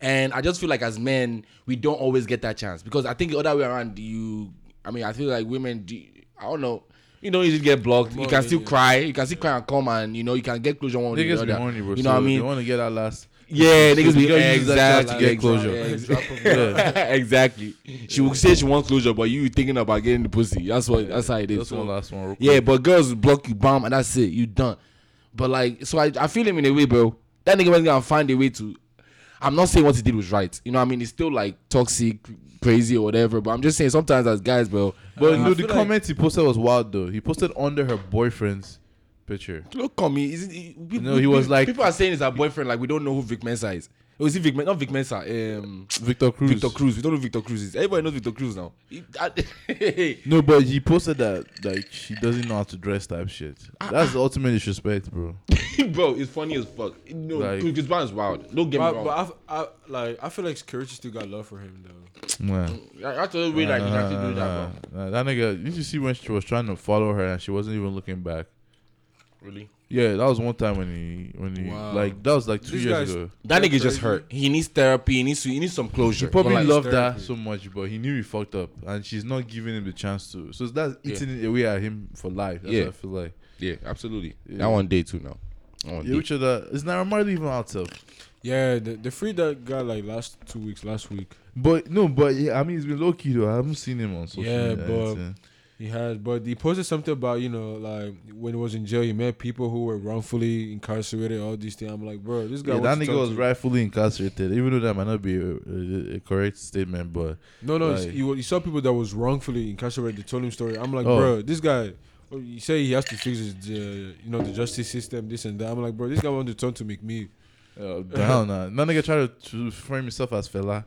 and I just feel like as men, we don't always get that chance because I think the other way around, you. I mean, I feel like women. Do, I don't know. You know, you just get blocked. You can still cry. You can still cry and come and you know you can get closure one way or Niggas the be other. horny, bro. You know so what I mean? You want to get that last. Yeah, So niggas be the girl uses that exactly to get closure. exactly, She will say she wants closure, but you thinking about getting the pussy. That's what. That's how it is. That's So- one last one. real yeah, quick. but girls block you, bomb, and that's it. You done. But like, so I, I feel him in a way, bro. That nigga was gonna find a way to. I'm not saying what he did was right. You know, what I mean, it's still like toxic, crazy or whatever. But I'm just saying sometimes as guys, bro. But I no, the feel like- comments he posted was wild though. He posted under her boyfriend's picture. Look on me. Isn't he, people, No, he was like- people are saying it's her boyfriend. Like we don't know who Vic Mensa is. Oh, is it Vic? Men- Not Vic Mensa. Um, Victor Cruz. Victor Cruz. We don't know who Victor Cruz is. Everybody knows Victor Cruz now. He- I- No, but he posted that like she doesn't know how to dress type shit. Ah, That's the ultimate disrespect, bro. bro, it's funny as fuck. No, Like- Chris Brown is wild. Don't get me But, wrong. but I, I, like, I feel like Security still got love for him though. Man. I have to wait like you have to do that, bro. Nah, nah, that nigga, you should see when she was trying to follow her and she wasn't even looking back. Really? Yeah, that was one time when he when he Wow. like that was like two These years guys- ago. That nigga just crazy. hurt. He needs therapy. He needs to. He needs some closure. He probably But, like, loved therapy. that so much, but he knew he fucked up, and she's not giving him the chance to. So that's Yeah. eating it away at him for life. That's Yeah. what I feel like. Yeah, absolutely. Yeah. That one day too now. That one Yeah, day. which other is Naira Marley even out of? Yeah, the, the free that guy like last two weeks, last week. But no, but yeah, I mean, it's been low key though. I haven't seen him on social Yeah, media. but- anything. He had, but he posted something about you know like when he was in jail, he met people who were wrongfully incarcerated. All these things. I'm like, bro, this guy. yeah, that nigga was to- rightfully incarcerated, even though that might not be a, a, a correct statement. But No, no, Like- he, he saw people that was wrongfully incarcerated. They told him story. I'm like, Oh. bro, this guy. oh, You say he has to fix his, uh, you know, the justice system, this and that. I'm like, bro, this guy want to turn to make me. uh, down, nah. That nigga try to, to frame himself as Fela.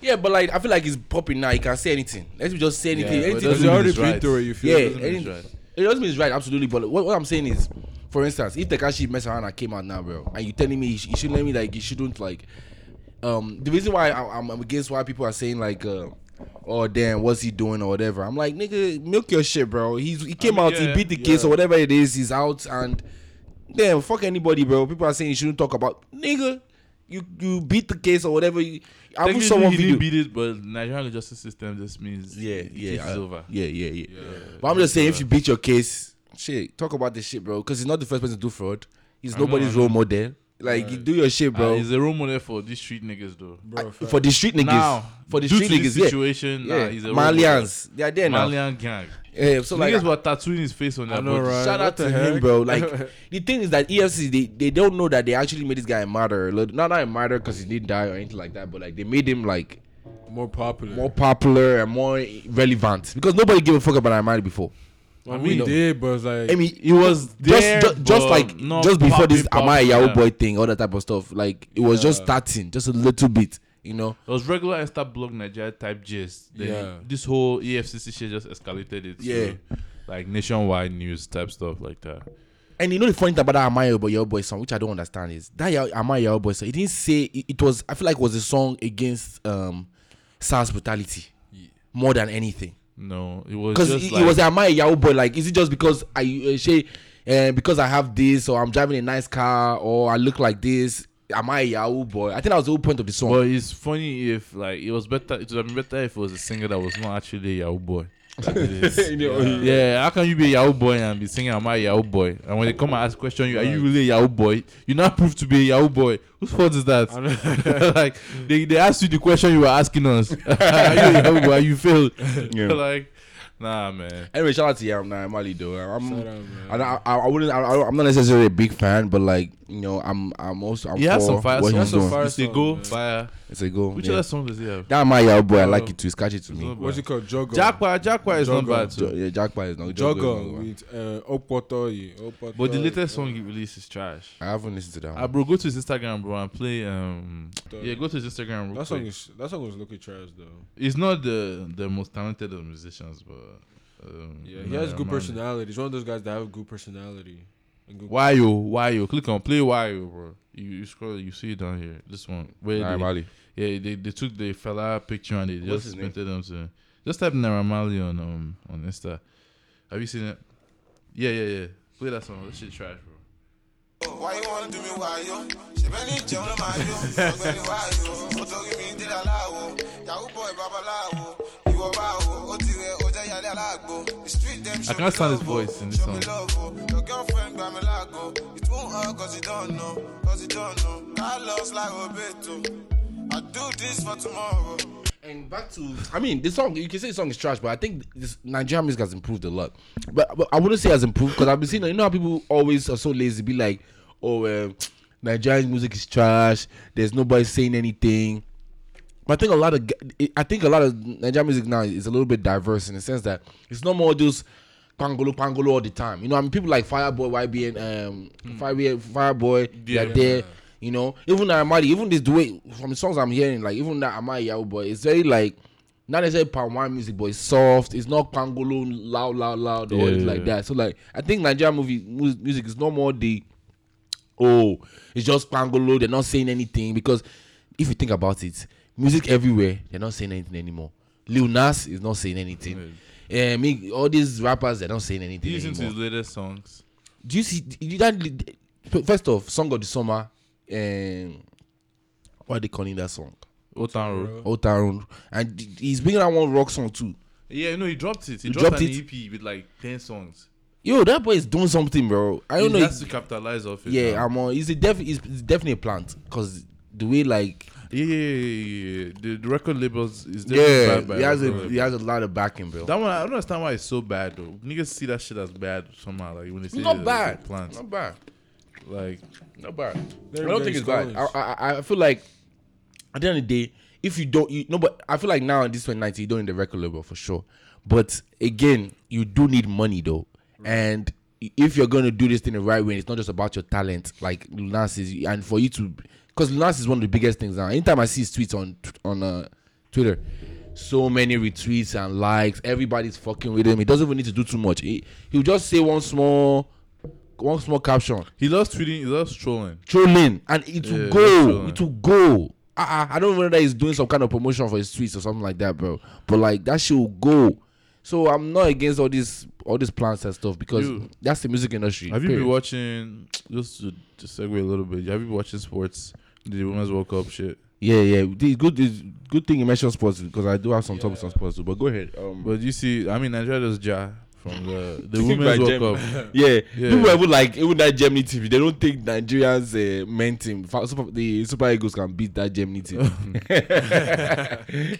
Yeah, but like I feel like he's popping now. He can say anything. Let me just say anything. Yeah, but anything it Because doesn't he mean already been right. through it. You feel? Yeah, Doesn't mean any- it's right. It doesn't mean it's right, absolutely. But what, what I'm saying is, for instance, if Tekashi mess around and came out now, bro, and you telling me you, sh- you shouldn't let me like you shouldn't like, um, the reason why I, I'm, I'm against why people are saying like, uh, oh damn, what's he doing or whatever. I'm like, nigga, milk your shit, bro. He's he came mean, out, yeah, he beat the case or whatever it is. He's out and damn, fuck anybody, bro. People are saying you shouldn't talk about nigga. You you beat the case or whatever. You, I wish Technically, someone he video. didn't beat it, but Nigerian justice system just means Yeah, yeah, case is I- over. Yeah, yeah, yeah. But I'm just saying, if you beat your case, shit, talk about this shit, bro. Because he's not the first person to do fraud. He's I nobody's know. role model. Like, you do your shit, Bro, bro. he's a role model for these street niggas, though. Bro, I- for the street niggas. Now, for the street niggas, yeah. situation, Yeah, nah, he's a role model. Marlians. They are there now. Marlian gang. Yeah, so like, niggas were tattooing his face on I their know, right? shout What out to the him, bro. Like, the thing is that EFCC, they, they don't know that they actually made this guy a martyr. Like, Not, not a martyr because he didn't die or anything like that, but like, they made him like more popular. more popular and more relevant because nobody gave a fuck about Amadi before. I I mean, mean, he did, but it's like, I mean, He was there, just, ju- just like not just before this popping, Am I a Yahoo yeah. Boy thing, all that type of stuff. Like it was just starting, just a little bit, you know. It was regular Insta blog Nigeria type gist. Then Yeah. This whole EFCC shit just escalated it. Yeah. To like nationwide news type stuff like that. And you know the funny thing about that Am I a Yahoo Boy song, which I don't understand, is that Ya- Am I a Yahoo Boy song. It didn't say it, it was. I feel like it was a song against um SARS brutality more than anything. No, it was Because it, like it was Am I a Yahoo Boy? Like, is it just because I uh, say uh, because I have this or I'm driving a nice car or I look like this? Am I a Yahoo Boy? I think that was the whole point of the song. But it's funny if like it was better. It would have been better if it was a singer that was not actually a Yahoo boy. Like it is. You know, yeah, how can you be a Yahoo boy and be singing "Am I a Yahoo boy"? And when they come and ask question you, are you really a Yahoo boy? You now prove to be a Yahoo boy. Whose fault is that? Like they, they asked you the question you were asking us. are you a Yahoo boy? You failed. Yeah. like, nah, man. Anyway, shout out to Yam nah, Mali though. I'm, Shout out. I, I, I wouldn't. I, I- I'm not necessarily a big fan, but like you know, I'm. I'm also. I'm He has some fire what songs. he's doing. fire It's a song, go man. fire. It's a go. Which yeah. other song does he have? That my yeah, boy, I like Uh, it too. It's catchy to me. not What's it called? Jogger. Jackpot, Jackpot is not Jogger. bad Jo- too. yeah, Jackpot is not Jogger Jogger. with uh, Opoto. yeah, Opoto. But the latest song he released is trash. I haven't listened to that. Ah, One. bro, go to his Instagram, bro, and play. Um, yeah, go to his Instagram. Real That song quick. is that song was looking trash though. He's not the the most talented of musicians, but um, Yeah, he has good personality. He's one of those guys that have a good personality. Good Why yo? Why yo? Click on play. Why yo, bro? You, you scroll, you see it down here. This one. Where Nah, they, Mali. yeah, they, they took the Fela picture and they What's just his name? printed them to. Just type Naira Marley on um on Insta. Have you seen it? Yeah, yeah, yeah. Play that song. That shit trash, bro. Why you wanna do me why yo? Ṣé bẹ́ẹ̀ ni jẹun ló máa yó? Ọ̀gbẹ́ni wá yo, ó torí mi dé aláwo. Yahoo boy babaláwo, ìwọ báwo, ó ti rẹ̀ ó jẹ́ yálé aláàgbo. The street dem show can't me stand his voice in this show song. Your girlfriend gbà mí láago. It won't hurt cause you don't know, cause you don't know. Carlos like Roberto. I do this for tomorrow. And back to, I mean, the song you can say the song is trash, but I think this Nigerian music has improved a lot. But, but I wouldn't say has improved because I've been seeing, you know, how people always are so lazy, be like, oh, uh, Nigerian music is trash. There's nobody saying anything. But I think a lot of, I think a lot of Nigerian music now is a little bit diverse in the sense that it's no more just pangolo pangolo all the time. You know, I mean, people like Fireboy, YBN, um, Fireboy, Fireboy, Yeah. they're there. You know, even that Amadi, even this way from the songs I'm hearing, like even that Amadi Yahoo boy, it's very like not necessarily palm wine music, but it's soft. It's not pangolo loud, loud, loud, or Yeah, like that. So like, I think Nigerian movie music is no more the oh, it's just pangolo. They're not saying anything because if you think about it, music everywhere, they're not saying anything anymore. Lil Nas is not saying anything. Eh, me, all these rappers, they're not saying Do anything you listen to his latest songs? Do you see? You that? First off, song of the summer. Um, what are they calling that song? Old Town Road. Old Town, and he's bringing out one rock song too. Yeah, no, he dropped it. He, He dropped, dropped an it? EP with like ten songs. Yo, that boy is doing something, bro. I don't he know. has to capitalize off it. yeah, now. I'm on. He's a def. He's definitely a plant because the way like Yeah, yeah, yeah, yeah, yeah. The, the record labels is yeah, definitely backed by he has a labels. he has a lot of backing, bro. That one, I don't understand why it's so bad though. Niggas see that shit as bad somehow. Like when they say Not it's bad. a plant. Not bad. Like Not bad. They're I don't think it's bad. I. I I- I feel like at the end of the day, if you don't, you no, but I feel like now in this 2019, you don't need the record label for sure. But again, you do need money though, and if you're going to do this thing the right way, it's not just about your talent, like Lil Nas is, and for you to, because Lil Nas is one of the biggest things now. Anytime I see his tweets on on uh, Twitter. So many retweets and likes. Everybody's fucking with him. He doesn't even need to do too much. He, he'll just say one small, one small caption he loves tweeting, he loves trolling. trolling and it will Yeah, go it will go uh, I don't know whether he's doing some kind of promotion for his tweets or something like that bro but like that shit will go so I'm not against all these all these plans and stuff because You- that's the music industry Have you been watching? Just to, to segue a little bit. Have you been watching sports? The Women's World Cup shit. yeah yeah the good it's good thing you mentioned sports because I do have some topics on sports too but go ahead um, But you see, I mean, Nigeria does Ja from the the Women's by World Gem- Cup. yeah, Yeah. people are even like even that Germany team. They don't think Nigeria's uh, men team, super, the Super Eagles, can beat that Germany team.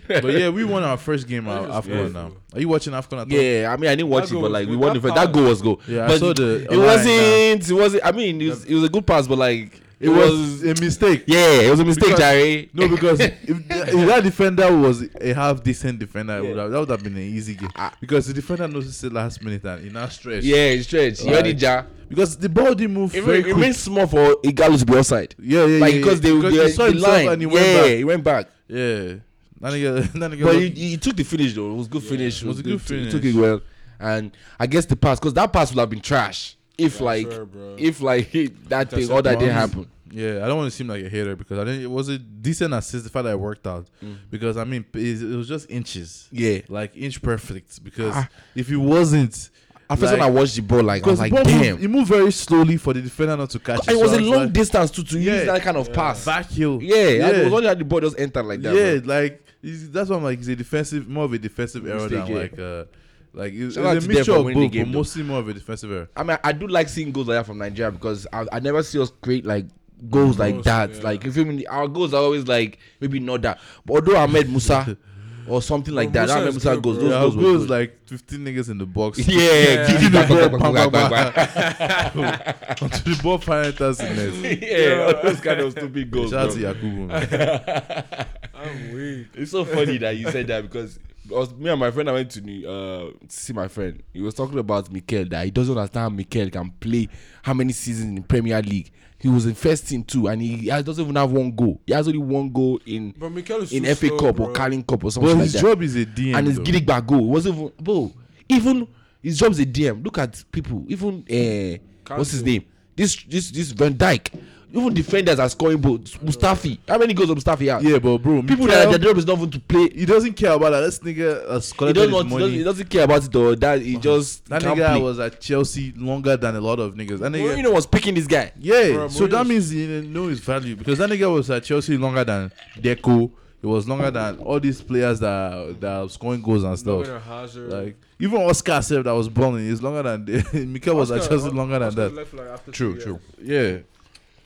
But yeah, we won our first game of AFCON now. Are you watching AFCON at all? Yeah, I mean, I didn't watch That it, goal but like we won That the first. That goal was good. Yeah, I saw the It wasn't. It wasn't. I mean, it was, it was a good pass, but like It was a mistake. Yeah, it was a mistake, Because- Jerry. No, because if, if that defender was a half decent defender, it would have, that would have been an easy game. Ah. Because the defender noticed it last minute and he now stretched. Yeah, it's stretch. You Like, already ja. Because the ball didn't move It, very it quick. remains small for Ighalo to be outside. yeah, yeah, Like yeah, because yeah. they because they he saw the line. and he yeah, went back. he went back. Yeah. That nigga, that nigga But he, he took the finish though. It was a good finish. it was a He good finish. He took it well, and I guess the pass because that pass would have been trash if Yeah, like sure, if like that thing all that didn't happen. Yeah, I don't want to seem like a hater because I didn't. It was a decent assist. The fact that I worked out because I mean it, it was just inches, Yeah. like inch perfect. Because Ah. if it wasn't, At first when I watched the ball, like I was like, damn. moved, it moved very slowly for the defender not to catch it. It was So a I long like, distance to to Yeah. use that kind of pass. back heel. Yeah, yeah. yeah, it was only that the ball just entered like that. yeah. bro. Like that's why I'm like it's a defensive, more of a defensive error Mistake, than yeah. like uh, like it's, Shout out it's to a them mixture for of winning the both, game, but though. mostly more of a defensive error. I mean, I do like seeing goals like that from Nigeria because I, I never see us create like goals like Goals, that. yeah. Like, if you mean our goals are always like maybe not that, but although Ahmed Musa or something like Bro, that, Musa Ahmed is Musa good, goals, bro. those Yeah, goals were goes good. like 15 niggas in the box. yeah, give it back, back, back, back, back, back. Onto the ball finals in net. yeah, all those kind of stupid goals. Shout out to bro. Yakubu. man. I'm weak. It's so funny that you said that because I was, me and my friend I went to New- uh, see my friend. He was talking about Mikel that he doesn't understand how Mikel can play how many seasons in Premier League. He was in first team too, and he has- doesn't even have one goal. He has only one goal in But Mikel is in too FA slow, Cup bro. or Carling Cup or something But his that. job is a DM. and his though. Gidigba goal wasn't even bro. Even his job's a DM. Look at people. Even uh, what's his name? This this this Van Dijk. Even defenders are scoring goals. Mustafi. How many goals does Mustafi have? Yeah, but bro, People Mikel, that their job is not even to play. he doesn't care about that. This nigga uh, has He collected doesn't, his want, he, doesn't, he doesn't care about it though. That he uh-huh. just that can't nigga play. was at Chelsea longer than a lot of niggas. That nigga, Mourinho was picking this guy. yeah. Bro, so that means he didn't know his value because that nigga was at Chelsea longer than Deco. It was longer than all these players that that are scoring goals and stuff. Look at Hazard. Like even Oscar said that was balling is longer than Mikel was at Oscar- Chelsea longer than Oscar that. like, True, true. Yeah,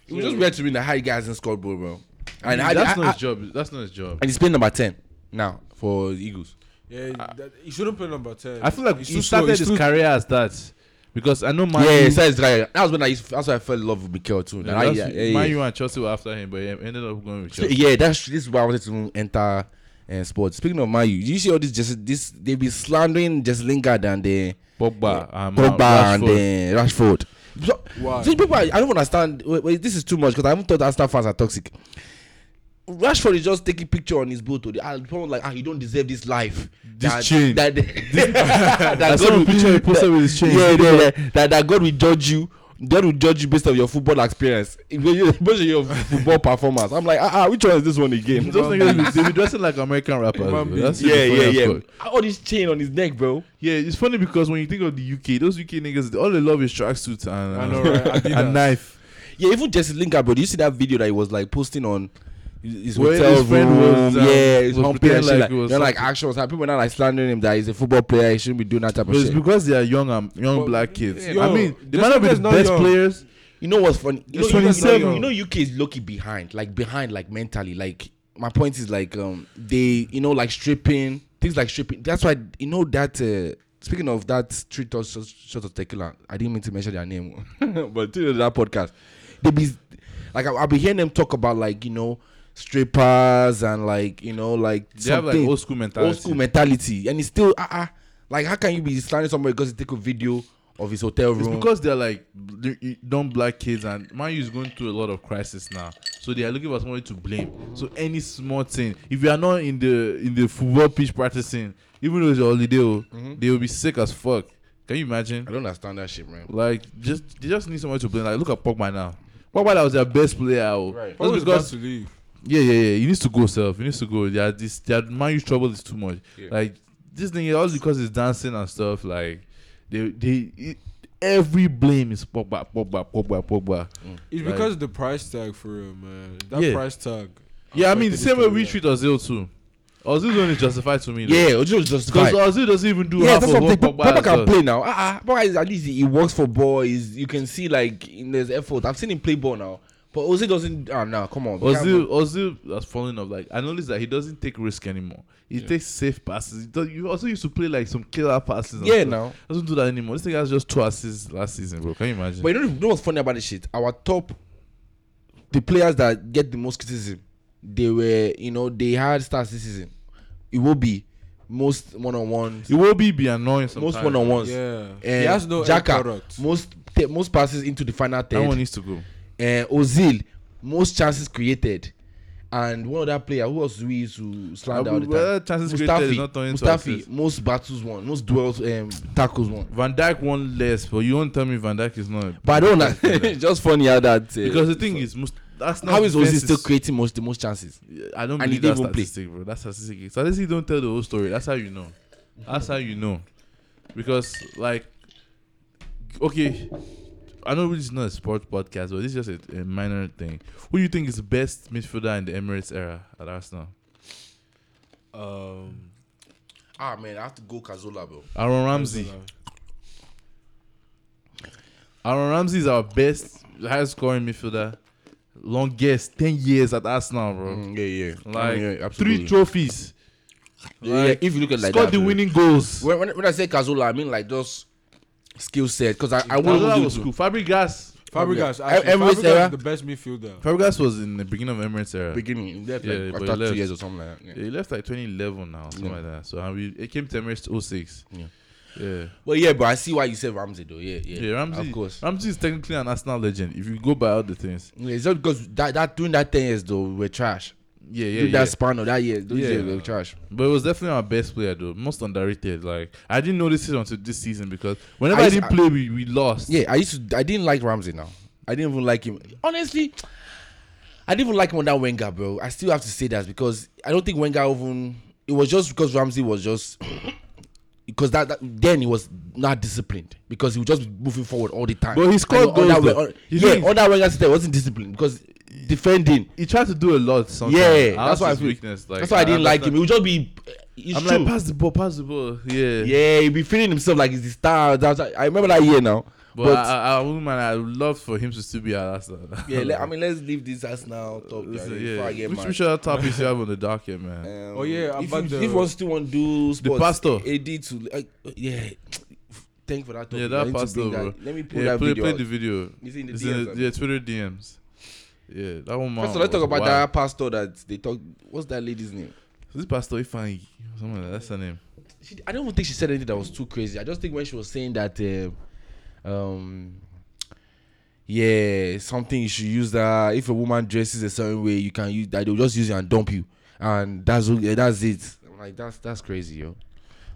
It was just weird to me that how you guys in scored bro, bro. And I, that's I- not I- his job. That's not his job. and he's playing number ten now for the Eagles. Yeah, that, he shouldn't play number ten. I feel like He's he too slow. started He's his too- career as that because I know Man yeah, U- he said that was when I used, that's why I fell in love with Mikel too. Yeah, And I- that's- yeah, yeah, Man yeah. U and Chelsea were after him, but he ended up going with Chelsea. Yeah, that's this is why I wanted to enter uh, sports. Speaking of Man U, you see all this just this they be slandering just Lingard and the Pogba, and Pogba and Rashford. uh, Rashford. Why? people, I don't understand. Wait, wait, this is too much because I haven't thought Arsenal fans are toxic. Rashford is just taking picture on his boat. Ah, people like, ah, you don't deserve this life. This chain. That, that, I saw a picture he posted with his chain. Yeah, yeah, yeah, that, that God will judge you. God will judge you based on your football experience, based on your football performance. I'm like, ah, ah, which one is this one again? Those niggas, be- they be dressing like American rappers. Human bro. being. That's yeah, yeah, yeah. part. All this chain on his neck, bro. Yeah, it's funny because when you think of the UK, those UK niggas, all they love is tracksuits and, I uh, know, right? Adidas. and knife. Yeah, even Jesse Lingard, bro. Do you see that video that he was like posting on his his Where hotel his friend room? was, um, yeah, his was humping pretending like Like, they're like something. actions. Like, people are not like slandering him that he's a football player. He shouldn't be doing that type But of it's shit. because they are young, um, young But, black kids. yo, I mean, they Jesse might not be the not best young. players, You know what's funny? You know, you know, you know, UK is lucky behind, like behind, like mentally. Like my point is like um they you know like stripping things like stripping. That's why you know that. Uh, speaking of that street or short short of tequila, I didn't mean to mention their name, but to that podcast, they be like I, I'll be hearing them talk about like you know strippers and like you know like They have like something- old school mentality. old school mentality, and it's still uh, uh like how can you be standing somewhere because you take a video of his hotel room? It's room? because they're like dumb black kids, and Man U is going through a lot of crisis now. So they are looking for somebody to blame. So any small thing, if you are not in the in the football pitch practicing, even though it's a holiday, oh, they will be sick as fuck. Can you imagine? I don't understand that shit, man. Like just they just need somebody to blame. Like look at Pogba now. Pogba that was their best player. Oh. Right. What Just was because about to leave? Yeah, yeah, yeah. He needs to go self. He needs to go. Yeah, this their Man U's trouble is too much. Yeah. Like this thing, all because it's dancing and stuff. Like they they it, every blame is Pogba, Pogba, Pogba, Pogba. It's Like- because of the price tag for him, man. That Yeah. price tag. Yeah, I mean the same way we treat Ozil too. Ozil's only justified to me. Yeah, Ojo is because justified. Ozil doesn't even do Yeah, half that's of what what Pogba Pogba can play now. Ah, uh, Pogba is at least he works for ball. Is you can see like in his effort. I've seen him play ball now, but Ozil doesn't. Ah, no, come on. Ozil, Ozil has fallen off. Like I noticed that he doesn't take risk anymore. He takes safe passes. He does, you also used to play like some killer passes. Yeah, stuff. now. doesn't do that anymore. This thing has just two assists last season, bro. Can you imagine? But you know, you know what's funny about this shit? Our top, the players that get the most criticism, they were, you know, they had stars this season. It will be most one on ones, it will be be annoying sometimes. most one on ones. Yeah. Eh, he has no end Xhaka, product. most te- most passes into the final third. That one needs to go. Uh, Ozil, most chances created. And one other player, who else do we used to slander all the Well, time? chances created is not turning Mustafi, assists. most battles won, most duels, um, tackles won. Van Dijk won less, but you won't tell me Van Dijk is not. But I don't know. it's just funny how that. Uh, because the thing is, most, that's not how is Ozil still creating most the most chances? I don't and believe that didn't even play. statistic, bro. That's statistic. Statistic don't tell the whole story. That's how you know. That's how you know. Because like, okay, I know this is not a sports podcast, but this is just a, a minor thing. Who do you think is the best midfielder in the Emirates era at Arsenal? Um, Ah man, I have to go Cazorla, bro. Aaron Ramsey. Aaron Ramsey is our best, highest scoring midfielder, longest ten years at Arsenal, bro. Mm, yeah, yeah, Like yeah, three trophies. Yeah, Like, if you look at like scored that, the bro. winning goals. When, when, when I say Cazorla, I mean like just skill set. Because I, I Cazorla wouldn't was do cool. Fabregas. Fabregas. Em- Actually, Emirates Fabregas era? is the best midfielder. Fabregas was in the beginning of Emirates era. beginning. He left Yeah, like but after he left. two years or something like that. Yeah. He left like 2011 now, something Yeah. like that. So and we, it came to Emirates 06. Yeah. Yeah. But yeah, but I see why you said Ramsey though. Yeah, yeah. Yeah, Ramsey. Of course. Ramsey is technically an Arsenal legend. If you go by all the things. Yeah, it's not because that, that during that ten years though we were trash. Yeah, yeah, During yeah. that span of that year, those Yeah. years were trash. But it was definitely our best player though, most underrated. Like I didn't notice it until this season because whenever I I, didn't play, we, we lost. Yeah, I used to. I didn't like Ramsey now. I didn't even like him. Honestly, I didn't even like him on that Wenger, bro. I still have to say that because I don't think Wenger even. It was just because Ramsey was just. Because that, that then he was not disciplined because he was just moving forward all the time. But he scored And on that goals, on- yeah, that Wenger system wasn't disciplined because defending. He tried to do a lot. Sometimes. Yeah, And that's why I his feel. weakness. Like, that's why I didn't like him. He would just be. It's I'm true. like pass the ball, pass the ball. Yeah. yeah, he'd be feeling himself like he's the star. That's I remember that year now. But, But, I, I, I wouldn't mind. I would love for him to still be at Arsenal. yeah, let, I mean, let's leave this as now top. Listen, Yeah, yeah. before I get Which, mad. which other topics you have on the docket, man? Um, Oh, yeah, if about you, the- if one still want to do sports, the pastor. AD to like, yeah. Thank for that. Topic. yeah, that need to pastor, bro. that. Let me pull yeah, that play, video. play out. the video. It's in the It's DMs, in the, yeah, Twitter DMs. Yeah, that one. Man First, let's talk about wild. that pastor that they talk. What's that lady's name? This pastor Ifeanyi, something like that. That's her name. She, I don't even think she said anything that was too crazy. I just think when she was saying that, um, um, yeah, something you should use that. If a woman dresses a certain way, you can use that. They'll just use it and dump you, and that's that's it. I'm like, that's that's crazy, yo.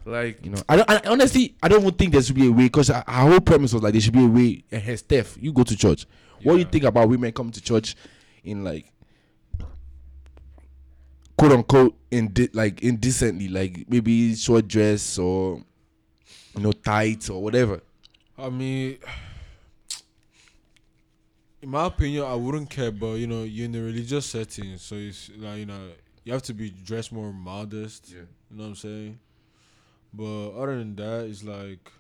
Like, You know, I don't. I, honestly, I don't even think there should be a way because our whole premise was like there should be a way. And hey, Steph, you go to church. What do you think about women coming to church in like quote unquote like indecently, like maybe short dress or you know tights or whatever. I mean, in my opinion, I wouldn't care, but you know, you're in a religious setting, so it's like you know, you have to be dressed more modest. Yeah. You know what I'm saying? But other than that, it's like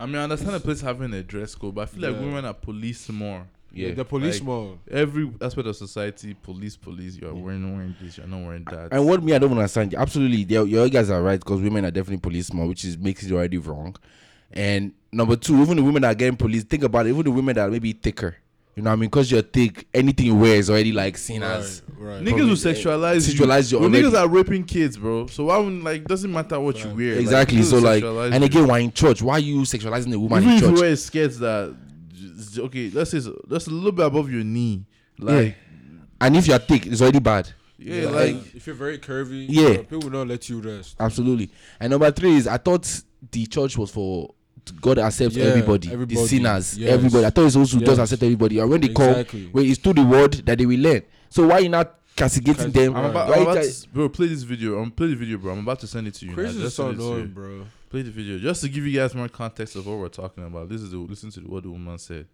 I mean, I understand the place having a dress code, but I feel like Yeah. women are policed more. Yeah. the police Like- more. Every aspect of society, police, police. You are wearing wearing this. You're not wearing that. And what me, I don't understand. Absolutely, your your guys are right because women are definitely police more, which is makes it already wrong. And number two, even the women that are getting police, think about it. Even the women that are maybe thicker, you know, what I mean, because you're thick, anything you wear is already like seen as. Right. Niggas will sexualize you. Sexualize you Well, already. niggas are raping kids, bro. So why would like doesn't matter what you wear. Exactly. niggas so like, sexualize and you. again, why in church? Why are you sexualizing a woman even in if you church? wear skirts that just- okay, let's say so- just a little bit above your knee, like And if you're thick, it's already bad. yeah, Yeah, like if you're very curvy, Yeah. you know, people will not let you rest. Absolutely. And number three is I thought the church was for God accepts Yeah, everybody, the sinners, Yes. everybody. I thought it's also Yes. just accept everybody. And when they Exactly. come, when it's to the word that they will learn. So why you not castigating them? I'm about, Why I'm about try- to, bro. Play this video. I'm play the video, bro. I'm about to send it to you. now. Is Just so send it to you. annoying, bro. Play the video just to give you guys more context of what we're talking about. This is the, listen to what the woman said.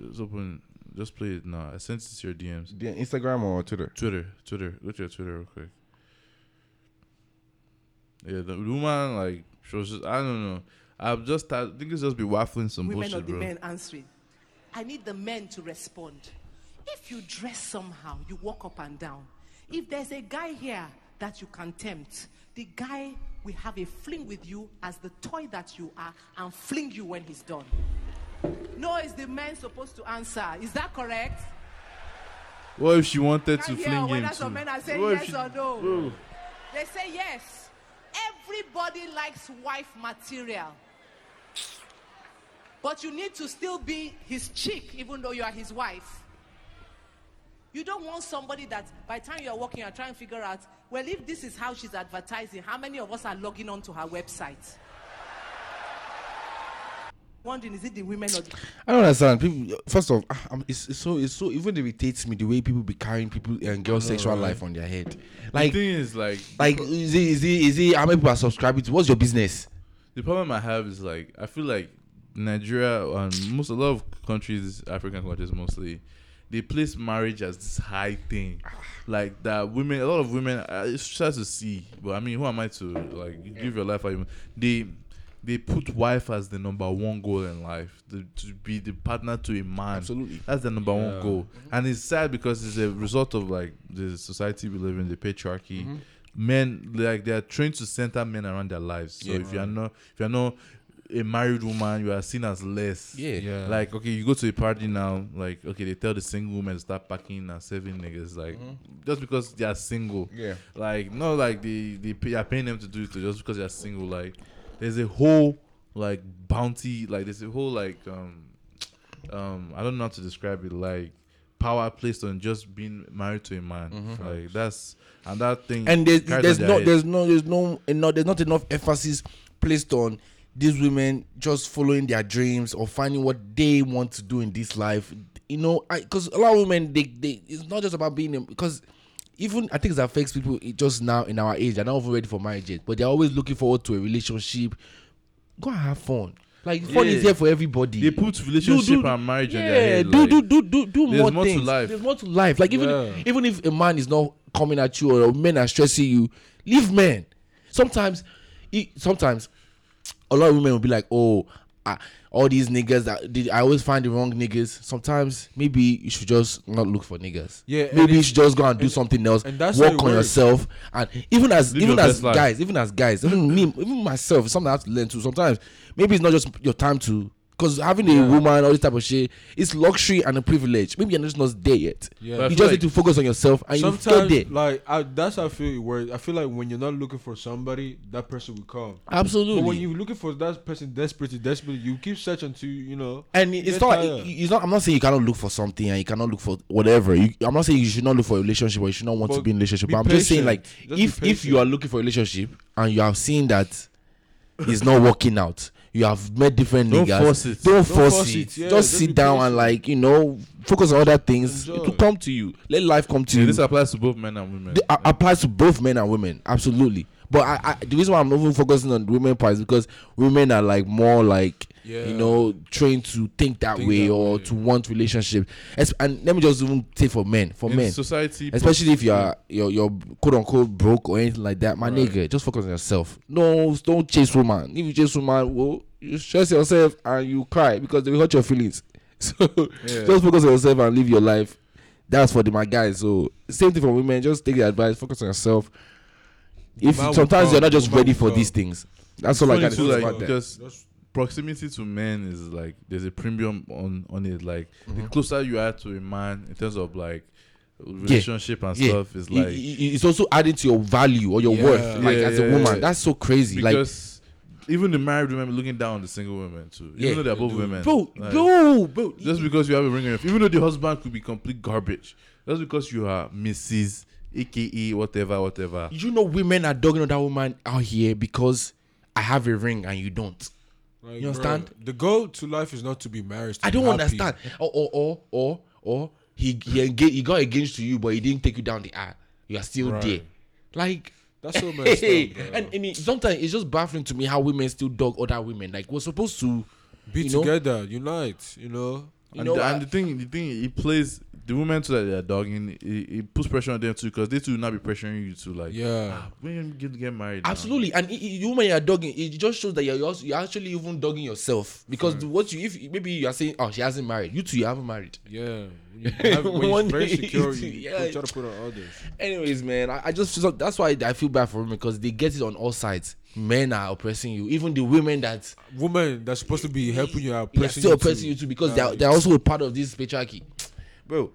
Just open. Just play it now. I sent it to your DMs. The Instagram or Twitter? Twitter, Twitter. Look at your Twitter real quick. Yeah, the woman like she was just I don't know. I've just I think it's just be waffling some women bullshit, or the bro. men answering. I need the men to respond. If you dress somehow, you walk up and down. If there's a guy here that you can tempt, the guy will have a fling with you as the toy that you are and fling you when he's done. No, is the man supposed to answer? Is that correct? What if she wanted to fling whether him some too? men are saying yes she- or no? Bro, They say yes. Everybody likes wife material. But you need to still be his chick, even though you are his wife. You don't want somebody that by the time you're working, you're trying to figure out, well, if this is how she's advertising, how many of us are logging on to her website? Wondering, is it the women or the I don't understand. People, first off, ah, um, it's, it's so it's so even irritates me the way people be carrying people and girls' sexual life on their head. Like, the thing is like like is it is it is it how many people are subscribing to? What's your business? the problem I have is like I feel like Nigeria and most a lot of countries, African countries mostly, they place marriage as this high thing, like that women. A lot of women, uh, it's sad to see, but I mean, who am I to like give your life? Even they they put wife as the number one goal in life to, to be the partner to a man. Absolutely. that's the number one Yeah. goal, and it's sad because it's a result of like the society we live in, the patriarchy. Mm-hmm. Men like they are trained to center men around their lives. So if you are not if you are not a married woman, you are seen as less. Yeah. Yeah. Like okay, you go to a party now. Like okay, they tell the single women to start packing and serving niggas. Like just because they are single. Mm-hmm. Yeah. Like not like they they pay, are paying them to do it just because they are single. Like there's a whole like bounty. Like there's a whole like um um I don't know how to describe it. Like power placed on just being married to a man. Like that's and that thing. Mm-hmm. and there's, carries there's no their head. there's no there's no enough there's not enough emphasis placed on these women just following their dreams or finding what they want to do in this life you know because a lot of women they, they it's not just about being because even I think it affects people just now in our age. They're not even ready for marriage yet, but they're always looking forward to a relationship. Go and have fun. Like fun Yeah. is there for everybody. They put relationship and marriage on yeah, their head. do, like, do do do do more, more to things. life. There's more to life. Like even Yeah. even if a man is not coming at you or men are stressing you, leave men. Sometimes, sometimes, a lot of women will be like, "Oh, I, all these niggas that did, I always find the wrong niggas." Sometimes maybe you should just not look for niggas. Yeah, maybe you should just go and do and- something else. and that's work on works. yourself, and even as Live even as best life. guys, even as guys, even me, even myself, it's something I have to learn too. Sometimes maybe it's not just your time to. Because having a woman, all this type of shit, it's luxury and a privilege. Maybe you're just not there yet. Yeah. You just like- need to focus on yourself and you get there. like I, that's how I feel works. I feel like when you're not looking for somebody, that person will come. Absolutely. But when you're looking for that person desperately, desperately, you keep searching until you know. and it's not, tired. it's not. I'm not saying you cannot look for something and you cannot look for whatever. You, I'm not saying you should not look for a relationship or you should not want to be in a relationship. But I'm just saying, like. Just if if you are looking for a relationship and you have seen that it's not working out, you have met different Don't niggas. force it. Don't, Don't force, force it. it, yeah, just sit down and like you know focus on other things. It will come to you. Let life come to Yeah, you. this applies to both men and women. Th- a- applies to both men and women absolutely but I, I the reason why i'm even focusing on women part is because women are like more like Yeah. you know, trained to think that Think way that or way. to want relationship. And let me just even say for men, for in men, society, especially if you're you're, you're quote unquote broke or anything like that, my nigga, just focus on yourself. No, don't chase woman. If you chase woman, well, you stress yourself and you cry because they will hurt your feelings. So just focus on yourself and live your life. That's for the my guys. So same thing for women. Just take the advice. Focus on yourself. If sometimes come, you're not just ready for come. these things. That's all I funny got to say about that. because proximity to men is like there's a premium on on it. Like Mm-hmm. the closer you are to a man in terms of like relationship and Yeah. stuff is like it- it's also adding to your value or your Yeah. worth, like Yeah, as a woman. yeah. That's so crazy. Like even the married women looking down on the single women too. Even though they're both do. women, bro, like, bro, bro. just because you have a ring on your even though the husband could be complete garbage, just because you are Mrs. AKA whatever, whatever. you know women are dogging on that woman out here because I have a ring and you don't. Like, You bro, understand? the goal to life is not to be married. to I be don't happy. understand. Or or or or, or he he, engaged, he got engaged to you, but he didn't take you down the aisle. You are still Right. there. Like That's so messed up. bro. and, and it, sometimes it's just baffling to me how women still dog other women. Like we're supposed to be you know? together, unite. You know. you and, know the, I- and the thing, the thing, it plays the women too that they're dogging. It, it puts pressure on them too because they too will not be pressuring you to like, Yeah. ah, when you get, get married, now. Absolutely, and i- i- you when you're dogging, it just shows that you're also, you're actually even dogging yourself because what you if maybe you are saying, oh, she hasn't married, you too, you haven't married. Yeah. You have, when very secure, you- you yeah. try to put on others. Anyways, man, I, I just that's why I feel bad for women because they get it on all sides. Men are oppressing you, even the women that Women that's supposed to be helping you they are pressing still you oppressing to- you too because they're they're also a part of this patriarchy. Bro,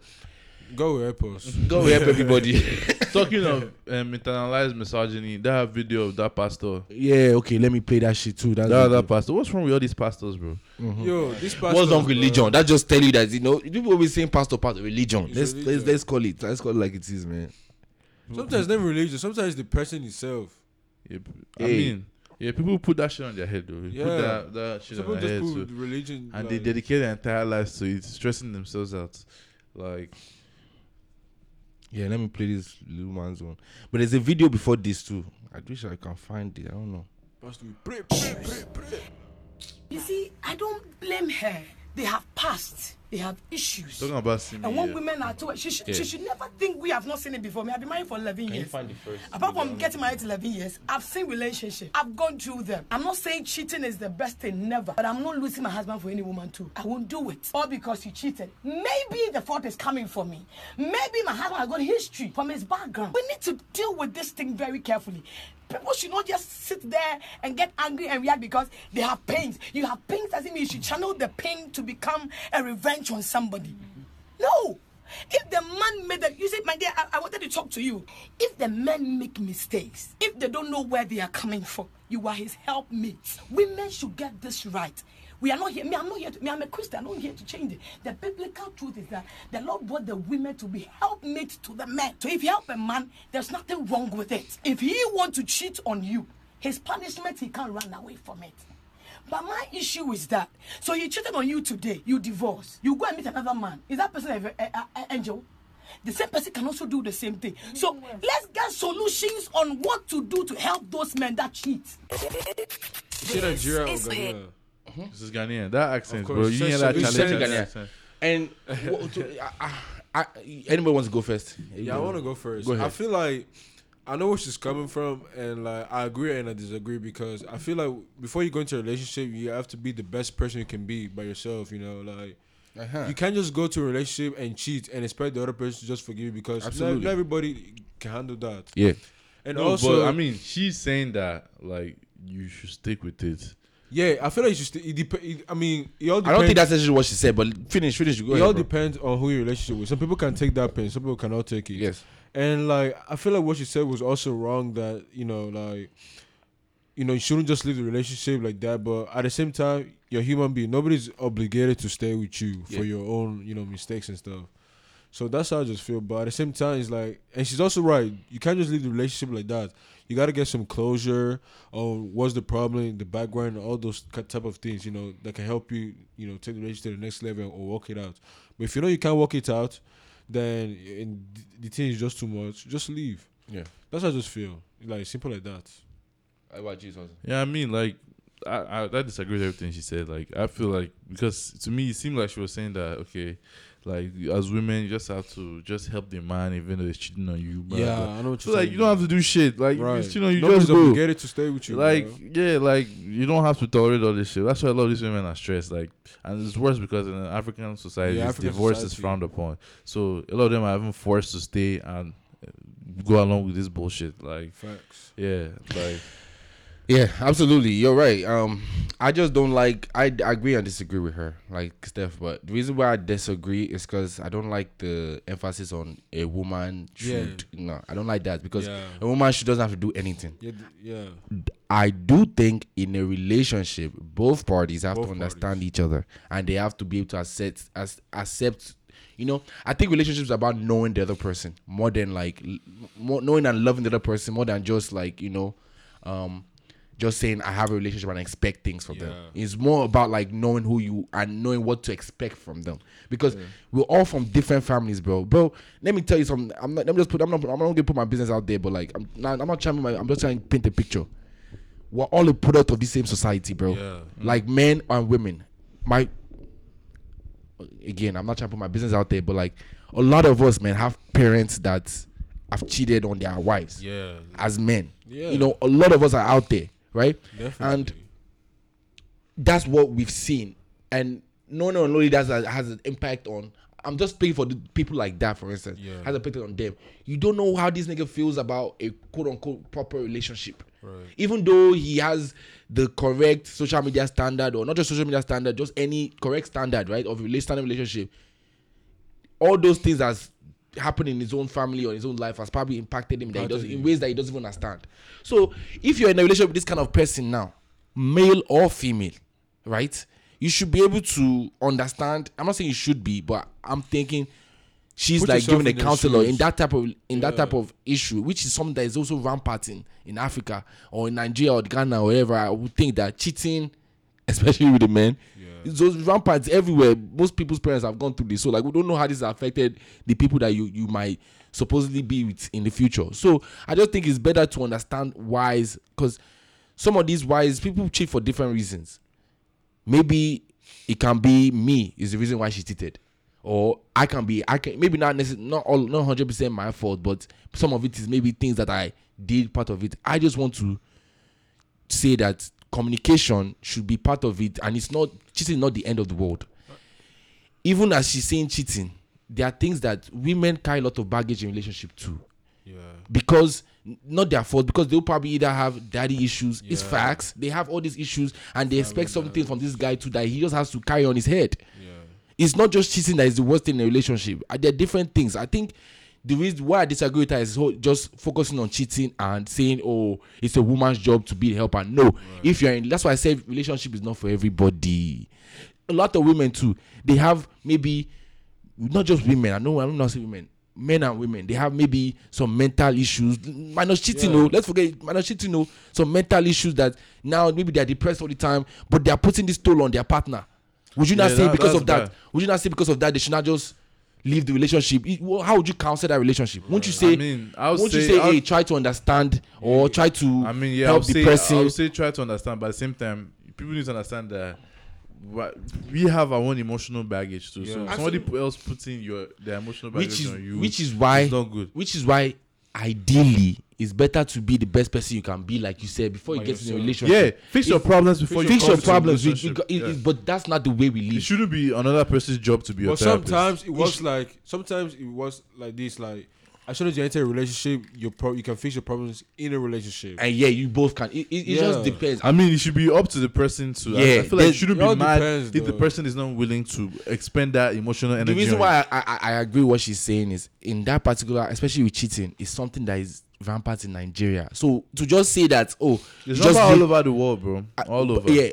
Go help us. go help everybody. Talking of um, internalized misogyny, that video of that pastor. yeah, okay, let me play that shit too. That's That okay. other pastor. What's wrong with all these pastors, bro? Yo, this pastor. What's wrong with religion? That just tell you that you know people always saying pastor pastor, religion. It's Let's religion. let's let's call it let's call it like it is, man. Sometimes it's not religion. Sometimes the person itself. Yeah, p- I Hey. mean, yeah, people put that shit on their head, though. They Yeah. Put that, that shit Some on people their just head, put too. religion. and they dedicate their entire lives to it, stressing themselves out. Like, Yeah, let me play this little man's one. But there's a video before this too. I wish I can find it. I don't know. Pray, pray, pray, pray. You see, I don't blame her. They have passed. They have issues. talking about Simi, And when yeah. women are told, she, should she should never think we have not seen it before. Me, I've been married for 11 years. find the first Apart from getting married 11 years, I've seen relationships. I've gone through them. I'm not saying cheating is the best thing, never. But I'm not losing my husband for any woman too. I won't do it. All because he cheated. Maybe the fault is coming from me. Maybe my husband has got history from his background. We need to deal with this thing very carefully. People should not just sit there and get angry and react because they have pains. You have pains doesn't mean you should channel the pain to become a revenge on somebody. No. If the man made that, you said, my dear, I, I wanted to talk to you. If the men make mistakes, if they don't know where they are coming from, you are his helpmate. Women should get this right. We are not here. Me, I'm not here. To, me, I'm a Christian. I'm not here to change it. The biblical truth is that the Lord brought the women to be helpmate to the men. So if you help a man, there's nothing wrong with it. If he want to cheat on you, his punishment, he can't run away from it. But my issue is that so he cheated on you today, you divorce, you go and meet another man. Is that person an angel? The same person can also do the same thing. So let's get solutions on what to do to help those men that cheat. See Nigeria or Ghana? This is Ghanaian. That accent, bro. You Say hear that challenge. Ghanaian. And what I, I, I, anybody wants to go first? Yeah, I want to go first. Go ahead. I feel like I know where she's coming from, and like I agree and I disagree because I feel like before you go into a relationship, you have to be the best person you can be by yourself. You know, like Uh-huh. you can't just go to a relationship and cheat and expect the other person to just forgive you because not, Absolutely. not everybody can handle that. Yeah. And No, also, but I mean, she's saying that like you should stick with it. Yeah, I feel like you should. St- it dep- it, I mean, it all I don't think that's actually what she said, but finish, finish. Go it ahead. all bro. depends on who your relationship with. Some people can take that pain, some people cannot take it. Yes. And like I feel like what she said was also wrong that, you know, like you know, you shouldn't just leave the relationship like that, but at the same time, you're a human being. Nobody's obligated to stay with you for your own, you know, mistakes and stuff. So that's how I just feel. But at the same time, it's like, and she's also right. You can't just leave the relationship like that. You got to get some closure on what's the problem, the background, all those type of things, you know, that can help you, you know, take the relationship to the next level or work it out. But if you know you can't work it out, then and the thing is just too much, just leave. Yeah. That's how I just feel. Like simple like that. What about you, Sonson? Yeah, I mean, like, I, I I disagree with everything she said. Like I feel like because to me it seemed like she was saying that okay, like as women you just have to just help the man even though he's cheating on you. blah, Yeah. I know what So you're like you don't have to do shit. Like right. if he's cheating on you, Nobody's just go. obligated to stay with you. Like bro. yeah, like you don't have to tolerate all this shit. That's why a lot of these women are stressed. Like, and it's worse because in an African society, Yeah, African divorce is society. frowned upon. So a lot of them are even forced to stay and uh, go along with this bullshit. Like, facts. yeah, like Yeah, absolutely. You're right. Um, I just don't like. I, I agree and disagree with her, like Steph. But the reason why I disagree is because I don't like the emphasis on a woman should. No, I don't like that because Yeah. a woman should doesn't have to do anything. Yeah, yeah. I do think in a relationship, both parties have Both to understand each other and they have to be able to accept as accept. You know, I think relationships are about knowing the other person more than like more knowing and loving the other person more than just like you know, um, just saying I have a relationship and I expect things from them. It's more about like knowing who you and knowing what to expect from them because we're all from different families, bro. Bro, let me tell you something. I'm not. Let me just put. I'm not. I'm not gonna put my business out there, but like, I'm not. I'm not trying. My, I'm just trying to paint a picture we're all a product of the same society, bro. Yeah. Mm. Like men and women. My again, I'm not trying to put my business out there, but like a lot of us, man, have parents that have cheated on their wives Yeah. as men. Yeah. You know, a lot of us are out there, right? Definitely. And that's what we've seen. And no, no, no, that has, has an impact on. I'm just speaking for the people like that, for instance. Yeah. Has an impact on them. You don't know how this nigga feels about a quote unquote proper relationship. Right. Even though he has the correct social media standard, or not just social media standard, just any correct standard, right, of a standard relationship, all those things that's happened in his own family or his own life has probably impacted him that he doesn't, in ways that he doesn't even understand. So if you're in a relationship with this kind of person now, male or female, right, you should be able to understand. I'm not saying you should be, but I'm thinking she's Put like giving a counselor in that type of in that type of issue, which is something that is also rampant in, in Africa or in Nigeria or Ghana or wherever. I would think that cheating, especially with the men, it's those ramparts everywhere. Most people's parents have gone through this, so like we don't know how this affected the people that you you might supposedly be with in the future. So I just think it's better to understand whys because some of these whys people cheat for different reasons. Maybe it can be me is the reason why she cheated. Or i can be i can maybe not necessarily not all not 100 percent my fault but some of it is maybe things that i did part of it. I just want to say that communication should be part of it and it's not cheating is not the end of the world. Even as she's saying cheating there are things that women carry a lot of baggage in relationship too Yeah. because not their fault because they'll probably either have daddy issues it's facts they have all these issues and they expect something from this guy too that he just has to carry on his head. Yeah. it's not just cheating that is the worst thing in a relationship. There are different things. I think the reason why i disagree with her is just focusing on cheating and saying oh it's a woman's job to be the helper no if you're in that's why i said relationship is not for everybody a lot of women too they have maybe not just women. I know I'm not saying women, men and women. They have maybe some mental issues. Minus cheating, no. Oh, let's forget minus cheating, no. Some mental issues that now maybe they're depressed all the time, but they're putting this toll on their partner. Would you not say that- because of that? Would you not say because of that they should not just leave the relationship? How would you counsel that relationship? Won't you uh, say? I mean, I would won't you say- say, I would- hey, try to understand or try to I mean, yeah, I help would the say, person? I would say try to understand, but at the same time, people need to understand that we have our own emotional baggage too. So Yeah. somebody else putting your their emotional baggage which is on you, which is why it's not good. which is why ideally it's better to be the best person you can be like you said before you By get in a relationship Yeah, fix your problems before you fix come your into a problems with, relationship. it- it- Yeah. but that's not the way we live. It live shouldn't be another person's job to be your But therapist. sometimes it was like sometimes it was like this. Like as soon as you enter a relationship, you pro- you can fix your problems in a relationship. and yeah you both can it, it, it just Yeah. depends I mean, it should be up to the person to. I- I, Yeah, feel like there's- it shouldn't it all be mad depends, if the though. person is not willing to expend that emotional energy. the reason on why I, I, I agree with what she's saying is in that particular especially with cheating is something that is rampant in Nigeria so to just say that oh you. it's just not leave- all over the world, bro. All over. Yeah.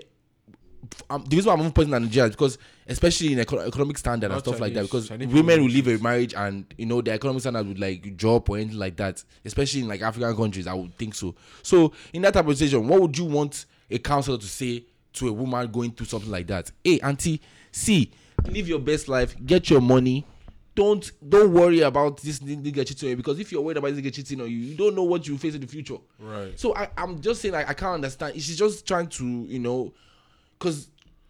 Um, the reason why I'm even putting that in Nigeria is because, especially in eco- economic standard and Not stuff like that, because Chinese women will leave a marriage and you know the economic standard would like drop or anything like that. Especially in like African countries, I would think so. So in that type of situation, what would you want a counselor to say to a woman going through something like that? Hey, auntie, see, live your best life, get your money, don't don't worry about this nigga cheating on you because if you're worried about this nigga cheating on you, you don't know what you face in the future. Right. So I, I'm just saying like I can't understand. She's just trying to, you know, because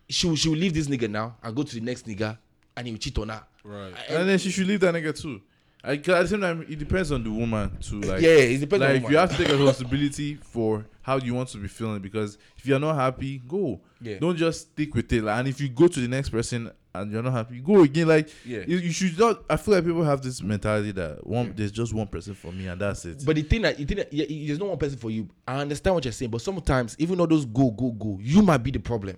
she will, she will leave this nigga now and go to the next nigga and he will cheat on her. Right. And then she should leave that nigga too. I, at the same time, it depends on the woman too. Like, Yeah, it depends on Like, you have to take responsibility for how you want to be feeling because if you're not happy, go. Yeah. Don't just stick with it. Like, and if you go to the next person and you're not happy, go again. Like, Yeah. you, you should not. I feel like people have this mentality that one there's just one person for me and that's it. But the thing that, the thing that yeah, there's no one person for you. I understand what you're saying, but sometimes even though those go go go, you might be the problem.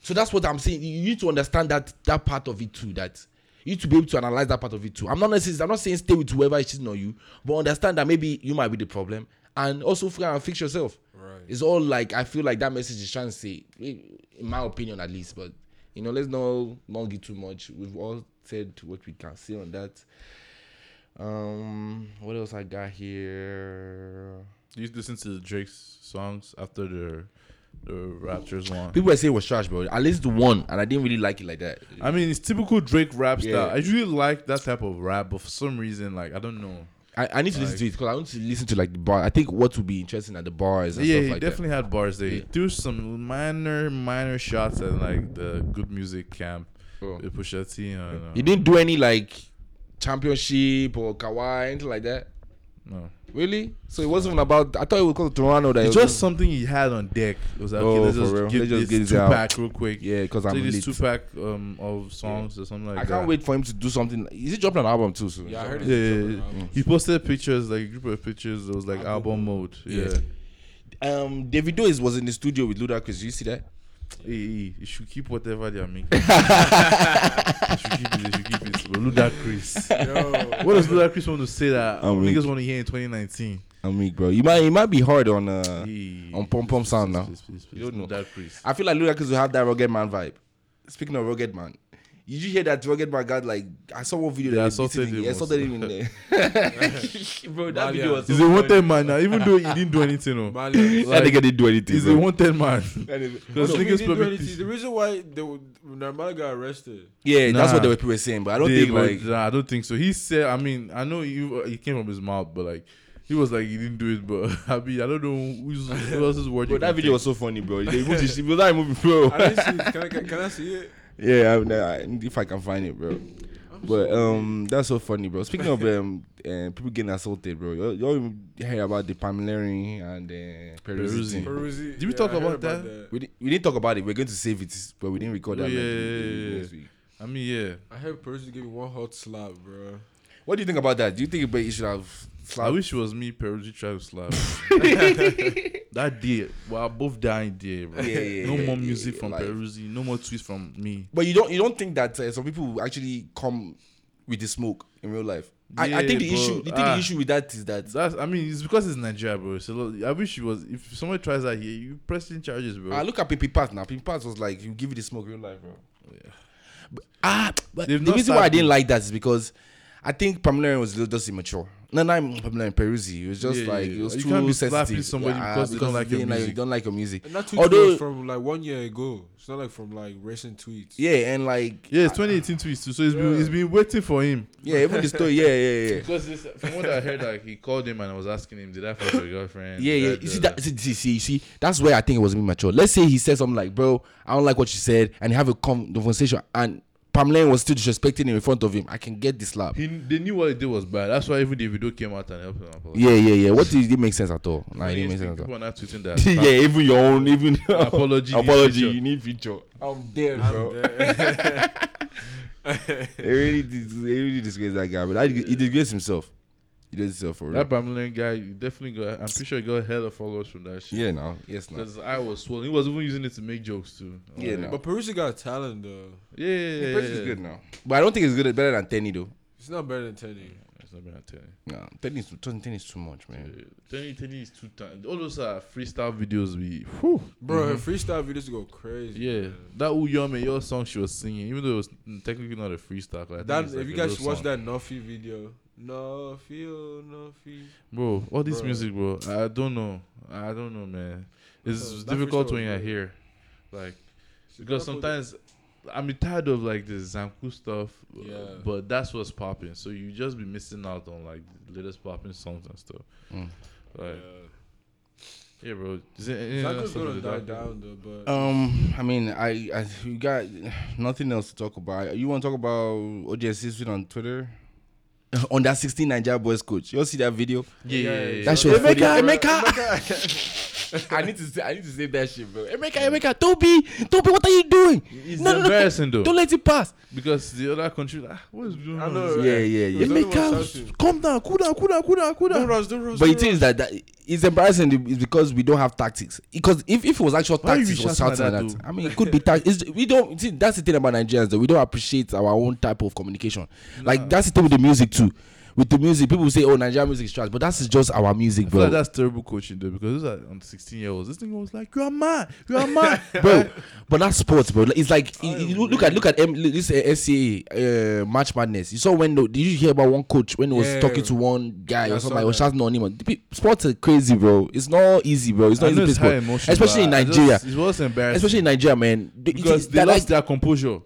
So that's what I'm saying. You need to understand that that part of it too. That you need to be able to analyze that part of it too. I'm not necessarily. I'm not saying stay with whoever is cheating on you, but understand that maybe you might be the problem, and also try and fix yourself. Right. It's all like I feel like that message is trying to say, in my opinion at least. But you know, let's not not get too much. We've all said what we can say on that. Um, what else I got here? You listen to Drake's songs after the the Raptors one? People saying it was trash, bro. I listened to one and I didn't really like it like that. I mean, it's typical Drake rap Yeah. style. I usually like that type of rap, but for some reason, like I don't know. I, I need to listen to it because I want to listen to like the bar. I think what would be interesting at the bars yeah, stuff he like definitely had bars there. He Yeah. threw some minor, minor shots at like the good music camp. Oh. With Pusha T. And, uh, that. Didn't do any like championship or Kawhi anything like that. no. Really? So it wasn't even about. I thought it was called Toronto. That it It's was just something he had on deck. It was like, Oh, okay, let's for just real? get Let's just this get this two out. pack real quick. yeah, because I'm Take this lit. two pack um, of songs or something like I that. can't wait for him to do something. Is he dropping an album too soon? Yeah, I heard Yeah, it. yeah, yeah. he posted pictures, like a group of pictures. It was like album mode. Yeah, Um, Davido is was in the studio with Ludacris. Did you see that? Hey, hey, you should keep whatever they are making. you should keep it. You should keep it. But Ludacris. what does Ludacris want to say that I'm weak. niggas want to hear in 2019? I'm weak, bro. You might, you might be hard on uh, Hey, on Pom Pom Sound please, now. please, please, please. You don't know. Ludacris. I feel like Ludacris will have that rugged man vibe. Speaking of rugged man, did you hear that rugged my got like I saw one video They that assaulted him. him He assaulted him in there. bro, that video was so He's a wanted man now, even though he didn't do anything. No. Marlian. that nigga didn't do anything. He's bro. a wanted man. Because Because niggas probably the reason why they would, Normal got arrested. yeah, that's what they were people were saying, but I don't They- think like nah, I don't think so. He said, I mean, I know he, he came from his mouth, but like he was like he didn't do it. But I mean, I don't know who's, who else's word. bro, you that video take. was so funny, bro. They moved his, was not moving, bro. I see it. Can I, can, can I see it? Yeah, I, I, if I can find it, bro. But um, that's so funny, bro. Speaking of um, uh, people getting assaulted, bro. You all you hear about the Pamilerin and uh, Peruzzi. Peruzzi. Did we Yeah, talk I heard about that? We, di- we didn't talk about it. We're going to save it, but we didn't record Oh, that. yeah, like, yeah, yeah, yeah. I mean, yeah. I heard Peruzzi gave me one hot slap, bro. What do you think about that? Do you think you should have I wish it was me, Peruzzi tried to slap. that day, well, both dying there, bro. Yeah, yeah, no yeah, more yeah, music yeah, from like- Peruzzi. No more tweets from me. But you don't you don't think that uh, some people actually come with the smoke in real life? I, I think the bro. issue. You think Ah. the issue with that is that That's. I mean, it's because it's Nigeria, bro. So I wish it was. If someone tries that here, you pressing charges, bro. I look at Pimpy Pat now. Pimpy Pat was like, "You give you the smoke in real life, bro." But, ah, but They've the reason why I didn't like that is because I think Pamela was just immature. No, not Pamela Peruzzi. It was just Yeah, like yeah, it was you too can't be sensitive. slapping somebody Yeah, because they don't like your music. don't like your music. And that tweet Although- was from like one year ago. It's not like from like recent tweets. Yeah, and like yeah, it's 2018 tweets too. So it's been, it's been waiting for him. yeah, even the story. Yeah, yeah, yeah. Because it's, from what I heard, like he called him and I was asking him, "Did I fuck your girlfriend?" Yeah, yeah. You see that? See, see, see, see, that's where I think it was immature. Let's say he said something like, "Bro, I don't like what you said," and have a conversation, and Pamela was still disrespecting him in front of him. I can get this slap. He, they knew what he did was bad. That's why even Davido came out and helped him. apologize. Yeah, yeah, yeah. What did it make sense at all? Nah, When it didn't make sense at all. people are not tweeting that. yeah, even your own, even Apology apology, you need feature. I'm dead, I'm bro. dead. They really, dis- they really disgrace that guy, but I, he disgraced himself. He did himself for real. That Pamela guy, you definitely got. I'm pretty sure he got hella followers from that shit. Yeah, no, yes, no. Because his eye was swollen. He was even using it to make jokes too. Yeah, Like, no. but Peruzzi got talent though. Yeah, yeah, yeah. Yeah, yeah, is good now, but I don't think it's good. Better than Teni though. It's not better than Teddy. It's not been a ten. No, Teni is, Teni is too much, man. Teni, Teni is too times. All those uh, freestyle videos we. Whew. Bro, her freestyle videos go crazy. Yeah, man. that Uyome, your song she was singing, even though it was technically not a freestyle. 'cause I think That it's if like you a guys real watch song. that Nuffy video, Nuffy, no feel. bro, all this Bro. music, bro, I don't know, I don't know, man. It's that difficult freestyle when was I good. hear, like, because sometimes, I'm tired of like the Zanku stuff. uh, Yeah. But that's what's popping. So you just be missing out on like the latest popping songs and stuff. Mm. Like, Yeah. yeah, bro. Is there Zanku's gonna with die that? down though, but Um, I mean, I, I you got nothing else to talk about. You want to talk about OJS on Twitter? On that 16 Nigeria boys coach, you all see that video? Yeah, yeah, yeah. That yeah. shit was Emeka, funny. I need to say, I need to save that shit, bro. Emeka, Emeka, Toby, Toby, what are you doing? It's No, no, no. embarrassing though. Don't let it pass. because the other country, ah, what is going I on? know, Yeah, yeah, yeah. There's only one Emeka, calm down, cool down, cool down, cool down, cool Don't rush, don't rush. But the don't thing is that, that it's embarrassing is because we don't have tactics. Because if, if it was actual Why tactics, was shouting shouting like that, that. I mean, it could be tactics. We don't. See, that's the thing about Nigerians. that we don't appreciate our own type of communication. Like that's the thing with the music too. With the music, people say, "Oh, Nigerian music is trash," but that's just our music, I bro. like that's terrible coaching though because those are on 16 year olds. This thing was like, you are mad, you are mad, bro. But that's sports, bro. It's like you- you look at look at M, this uh, SCA uh, match madness. You saw when the, did you hear about one coach when he was Yeah. talking to one guy Yeah, or somebody was shouting on him? Sports are crazy, bro. It's not easy, bro. It's not easy it's especially in Nigeria. just- it was embarrassing, Especially in Nigeria, man. Because it- they lost like- their composure.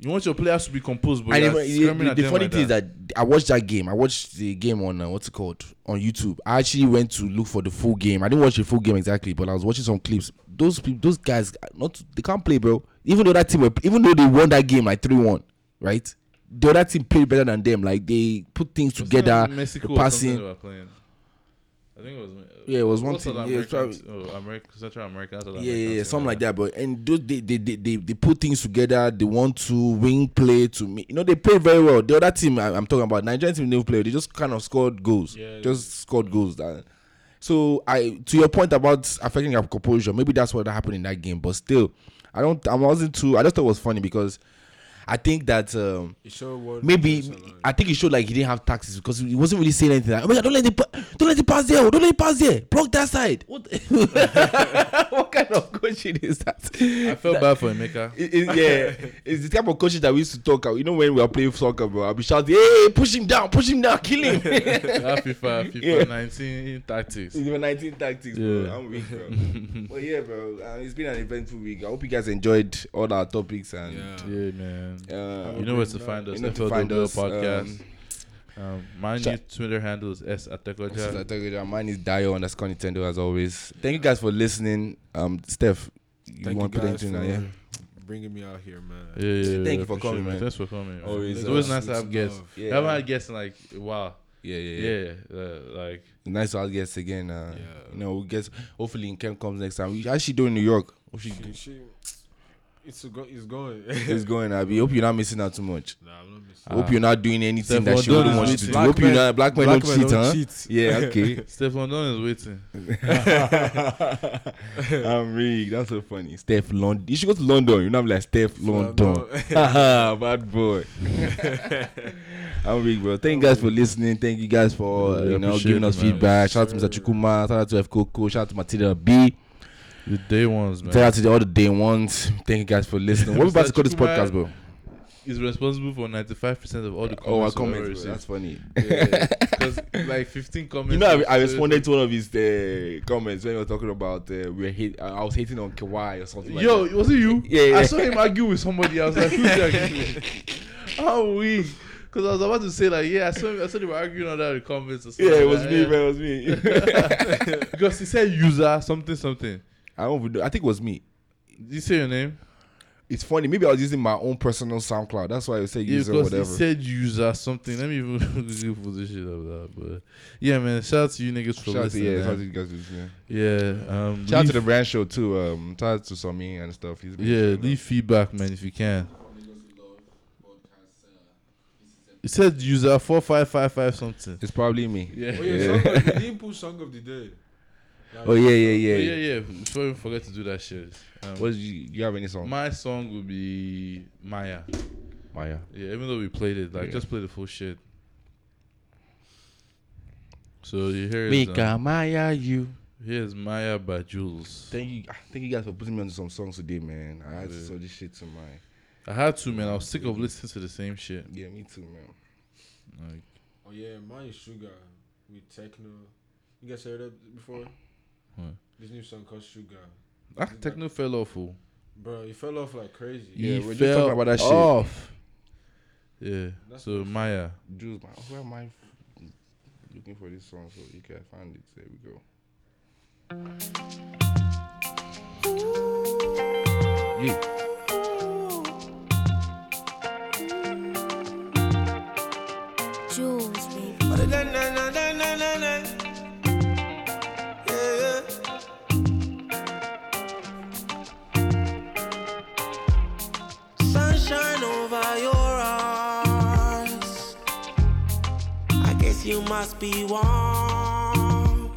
You want your players to be composed, but and you're the- the, funny like thing that. is that I watched that game. I watched the game on uh, what's it called on YouTube. I actually went to look for the full game. I didn't watch the full game exactly, but I was watching some clips. Those people, those guys, not they can't play, bro. Even though that team, were, even though they won that game like three one, right? The other team played better than them. Like they put things Wasn't together, it Mexico the or something passing. They. I think it was. Uh, yeah, it was one. South Yeah, American- oh, America, Central America. South Yeah, yeah, yeah, something like that. But and those they they, they they they put things together. They want to win play to me. You know, they play very well. The other team I, I'm talking about, Nigerian team, never play. They just kind of scored goals. Yeah. just scored goals. That. So I to your point about affecting our composure, maybe that's what happened in that game. But still, I don't. I wasn't too. I just thought it was funny because I think that. Um, what Maybe. I think it showed like he didn't have taxes because he wasn't really saying anything. Like, oh my God, don't let it, pa- don't let it pass there. oh, Don't let it pass there. Block that side. What? what kind of coaching is that? I felt bad for Emeka. It- it- yeah, it's the type of coaching that we used to talk. About. You know, when we were playing soccer, bro, I'll be shouting, "Hey, push him down, push him down, kill him." That FIFA, FIFA Yeah. 19 tactics. It's even 19 tactics, bro. Yeah. I'm weak, bro. but yeah, bro, uh, it's been an eventful week. I hope you guys enjoyed all our topics and. Yeah. Yeah, man. Uh, You know where to find us. you know to FLW find us, podcast. um, Um, my new Twitter handle is S This is Atekoja. Ategoja. Mine is Dio underscore Nintendo as always. Thank you guys for listening. Um, Steph, you Thank want to put guys anything for on? Yeah. bringing me out here, man. Yeah, yeah, yeah, Thank you for coming, it, man. Thanks for coming. man. Always, it's uh, always nice to it's have guests. love. Yeah. Haven't had guests in like a while. Yeah, yeah, yeah. Yeah, uh, like Nice to have guests again. Uh, Yeah. You know, we get hopefully in Kem comes next time. We actually do in New York. Hope she, She- she- it's go, it's going. it's going. I hope you're not missing out too much. nah, I'm not missing. I hope you're not doing anything Steph that she Wonder wouldn't want you to cheating. do. Hope you're not black men black don't men cheat, don't huh? cheat. Yeah, okay. Stefan Don is waiting. I'm weak. That's so funny. Steph London. You should go to London. You know, I'm like Steph London. London. Bad boy. I'm weak, bro. Thank you guys for listening. Thank you guys for uh, Yeah, you know giving us man. feedback. Shout out to Mr. Chukuma. Shout out to F Coco. Shout out to Matilda B. The day ones, man. Shout out to the other day ones. Thank you guys for listening. What we about to call this podcast, bro? He's responsible for 95% of all the comments. Oh, our we've comments. Bro. That's funny. Because like 15 comments. You know, I, I responded to one of his uh, comments when he were talking about uh, we were hate, I was hating on Kawhi or something. Like Yo, that. was it you? Yeah, yeah. I saw him argue with somebody. I was like, who's arguing? How we? Because I was about to say, like, yeah, I saw, I saw they were arguing on that in the comments or something. yeah, it was like me, that. man. It was me. Because he said user, something, something. I don't even know. I think it was me. Did you say your name? It's funny. Maybe I was using my own personal SoundCloud. That's why I say Yeah, user because whatever. he said user something. Let me even Google the shit of that. But yeah, man, shout out to you niggas for Shout out to listening. yeah, man. shout out to you guys. listening. Yeah, um, Shout out to the brand show too. Um, shout out to Sami and stuff. He's Yeah, showing leave up. feedback, man, if you can. It said user four five five five something. It's probably me. Yeah. Oh, yeah, song of, you didn't put song of the day. Like, Oh yeah, yeah, Yeah, yeah. yeah, yeah. Before we forget to do that shit. Um, What you, you have any song? my song would be Maya. Maya. Yeah, even though we played it, like Yeah. just play the full shit. So you hear is, um, Maya, you. here's Maya by Juls. Thank you, thank you guys for putting me on some songs today, man. I had to Yeah. saw this shit to my. I had to, man. I was sick of listening to the same shit. Yeah, me too, man. Like, Oh yeah, mine is Sugar with Tekno. You guys heard that before? What? This new song called Sugar. ah, Tekno fell off. Oh. Bro, he fell off like crazy. Yeah, we're just talking about that shit. off. Yeah. So Maya, Juls, man, where am I looking for this song so you can find it? There we go. Yeah. Juls, baby. Must be warm.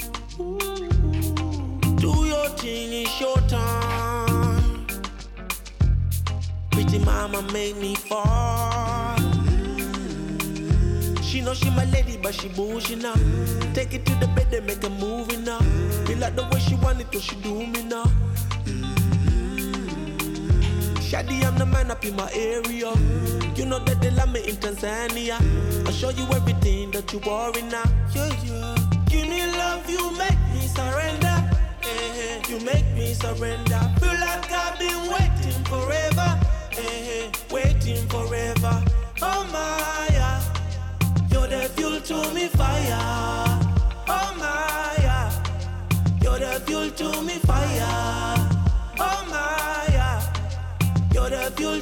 Do your thing, it's your time. Pretty mama made me fall. She know she my lady, but she bullshit now. Take it to the bed and make a movie now. Me like the way she want it, so she do me now. Shady, I'm the man up in my area. You know that they love me in Tanzania. I show you everything that you worry now. Yeah, yeah. Give me love, you make me surrender. You make me surrender. Feel like I've been waiting forever. Waiting forever.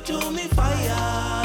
To me fire.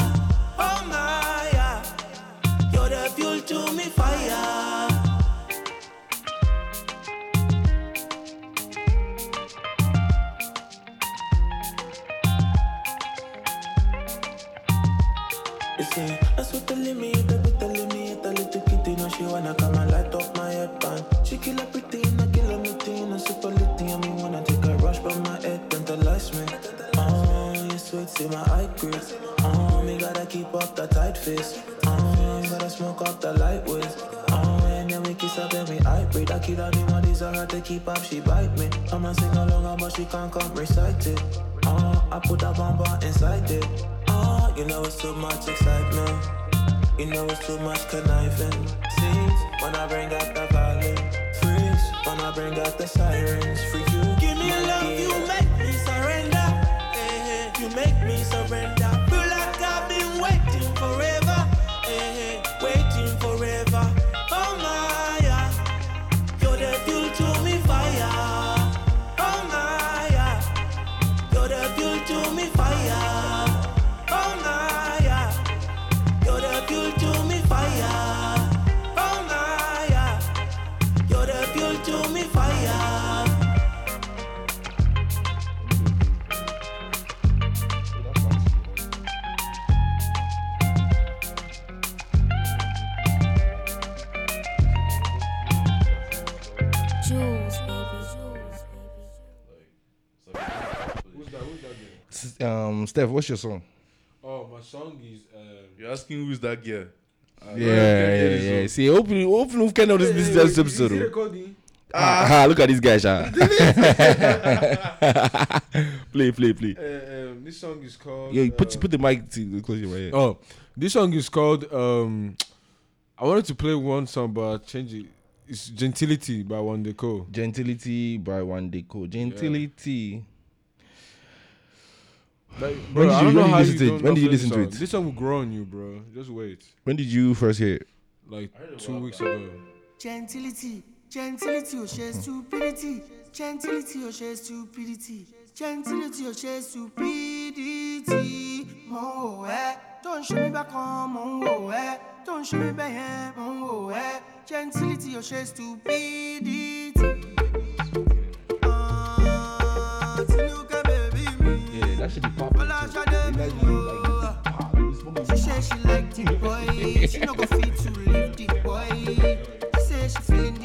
See my eye crease. Oh, me gotta keep up the tight face. Oh, gotta smoke up the light ways. Oh, and then we kiss up and we hybrid. I kill her, the money's hard to keep up, she bite me. I'ma sing along, but she can't come recite it. Oh, I put a bomber inside it. Oh, you know it's too much excitement. You know it's too much conniving. Scenes when I bring out the violin. Freeze when I bring out the sirens. For make Steph, what's your song? Oh, my song is. Um, you're asking who's that girl? Uh, Yeah, yeah, yeah. See, hopefully, hopefully we can know this this this episode. oh. Ah, ah, look at this guy, Sha. play, play, play. Uh, um, this song is called. Yeah, put uh, put the mic to close your ear. Oh, this song is called. Um, I wanted to play one song, but I changed it. It's "Gentility" by Wande Coal. Gentility by Wande Coal. Gentility. Like, When did you- when did you listen to it? When did you this listen to it? This song will grow on you, bro. Just wait. When did you first hear it? Like two weeks ago. Gentility, gentility, oh share stupidity. Gentility, oh share stupidity. Gentility, oh share stupidity. Mo eh, don't show me back on mo eh. Don't show me back here, mo eh. Gentility, oh share stupidity. That should be popping. All I try to be you. She say she like the boy. She no go fit to leave the boy. She say she feeling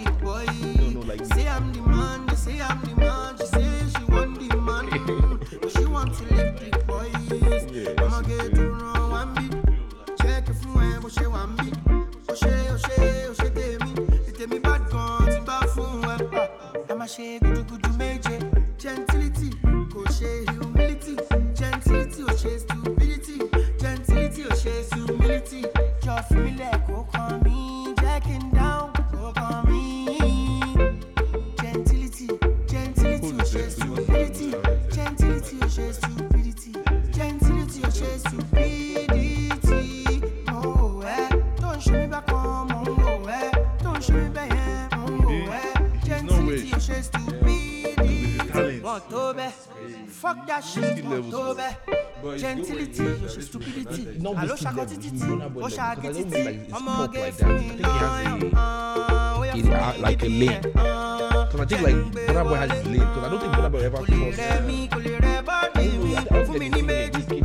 Fuck that shit, October. Gentility, your stupidity. Hello, shakotititi. Oh, level, because I don't shakititi. mean like I'ma get like that. Think he has a, he, uh, like a lane. Because I think like Burna Boy has his lane. Because I don't think Burna Boy ever crossed. Rẹ̀mí kò lè rẹ̀ bá I don't know, mi. I don't Fún mi think ní there's méjì.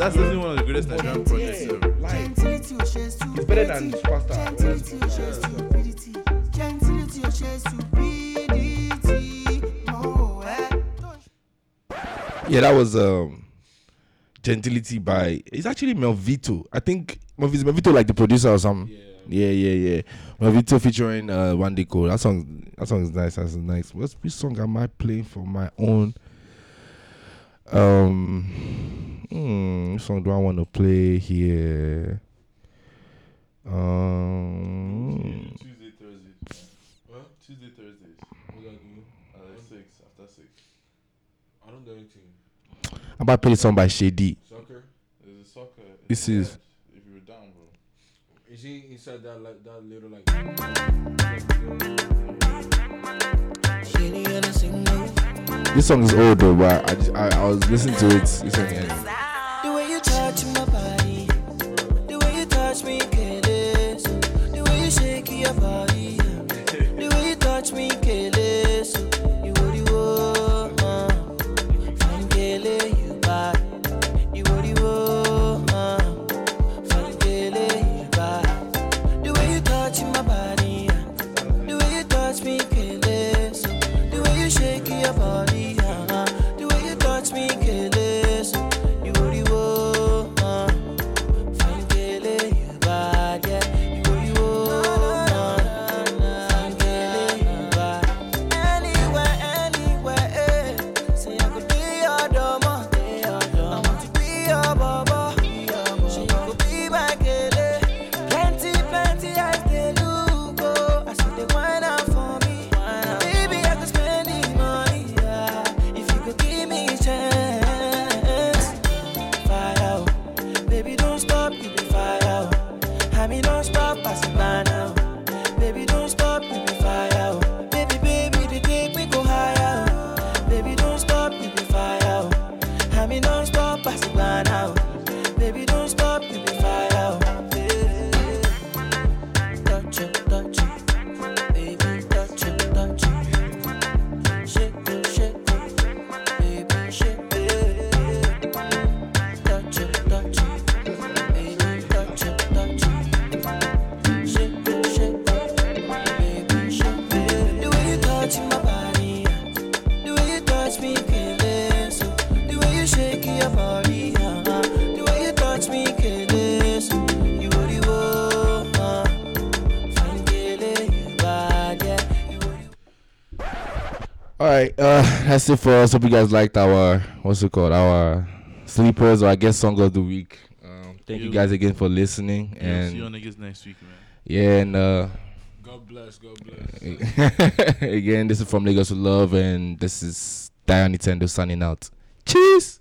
That's definitely one of the greatest Nigerian projects ever. Like, Gentility ò ṣe it's better than stupidity. Superstar. Gentility ò ṣe stupidity. Gentility ò ṣe stupidity. Oh, eh. Yeah, that was um Gentility by it's actually Melvito. I think Melvito, Melvito like the producer or something. Yeah, yeah, yeah. Melvito featuring uh Wande Coal. That song that song is nice. That's nice. What's which song am I playing for my own? Um hmm, which song do I want to play here? Um Tuesday, Thursday. What? Tuesday, Thursdays. Uh, six after six. I don't do anything. I'm about to play a song by Shady. Soccer? There's a soccer. This is If you were down, bro. Is he inside that like that little like? this song is old though, but I just, I, I was listening to it recently. and- The right, uh, that's it for us. Hope you guys liked our what's it called, our sleepers or I guess song of the week. Um, thank you You- guys again for listening, Yeah, see you and niggas next week, man. yeah, and uh, God bless, God bless. again, this is from Lagos with Love, and this is Diane Nintendo signing out. Cheers.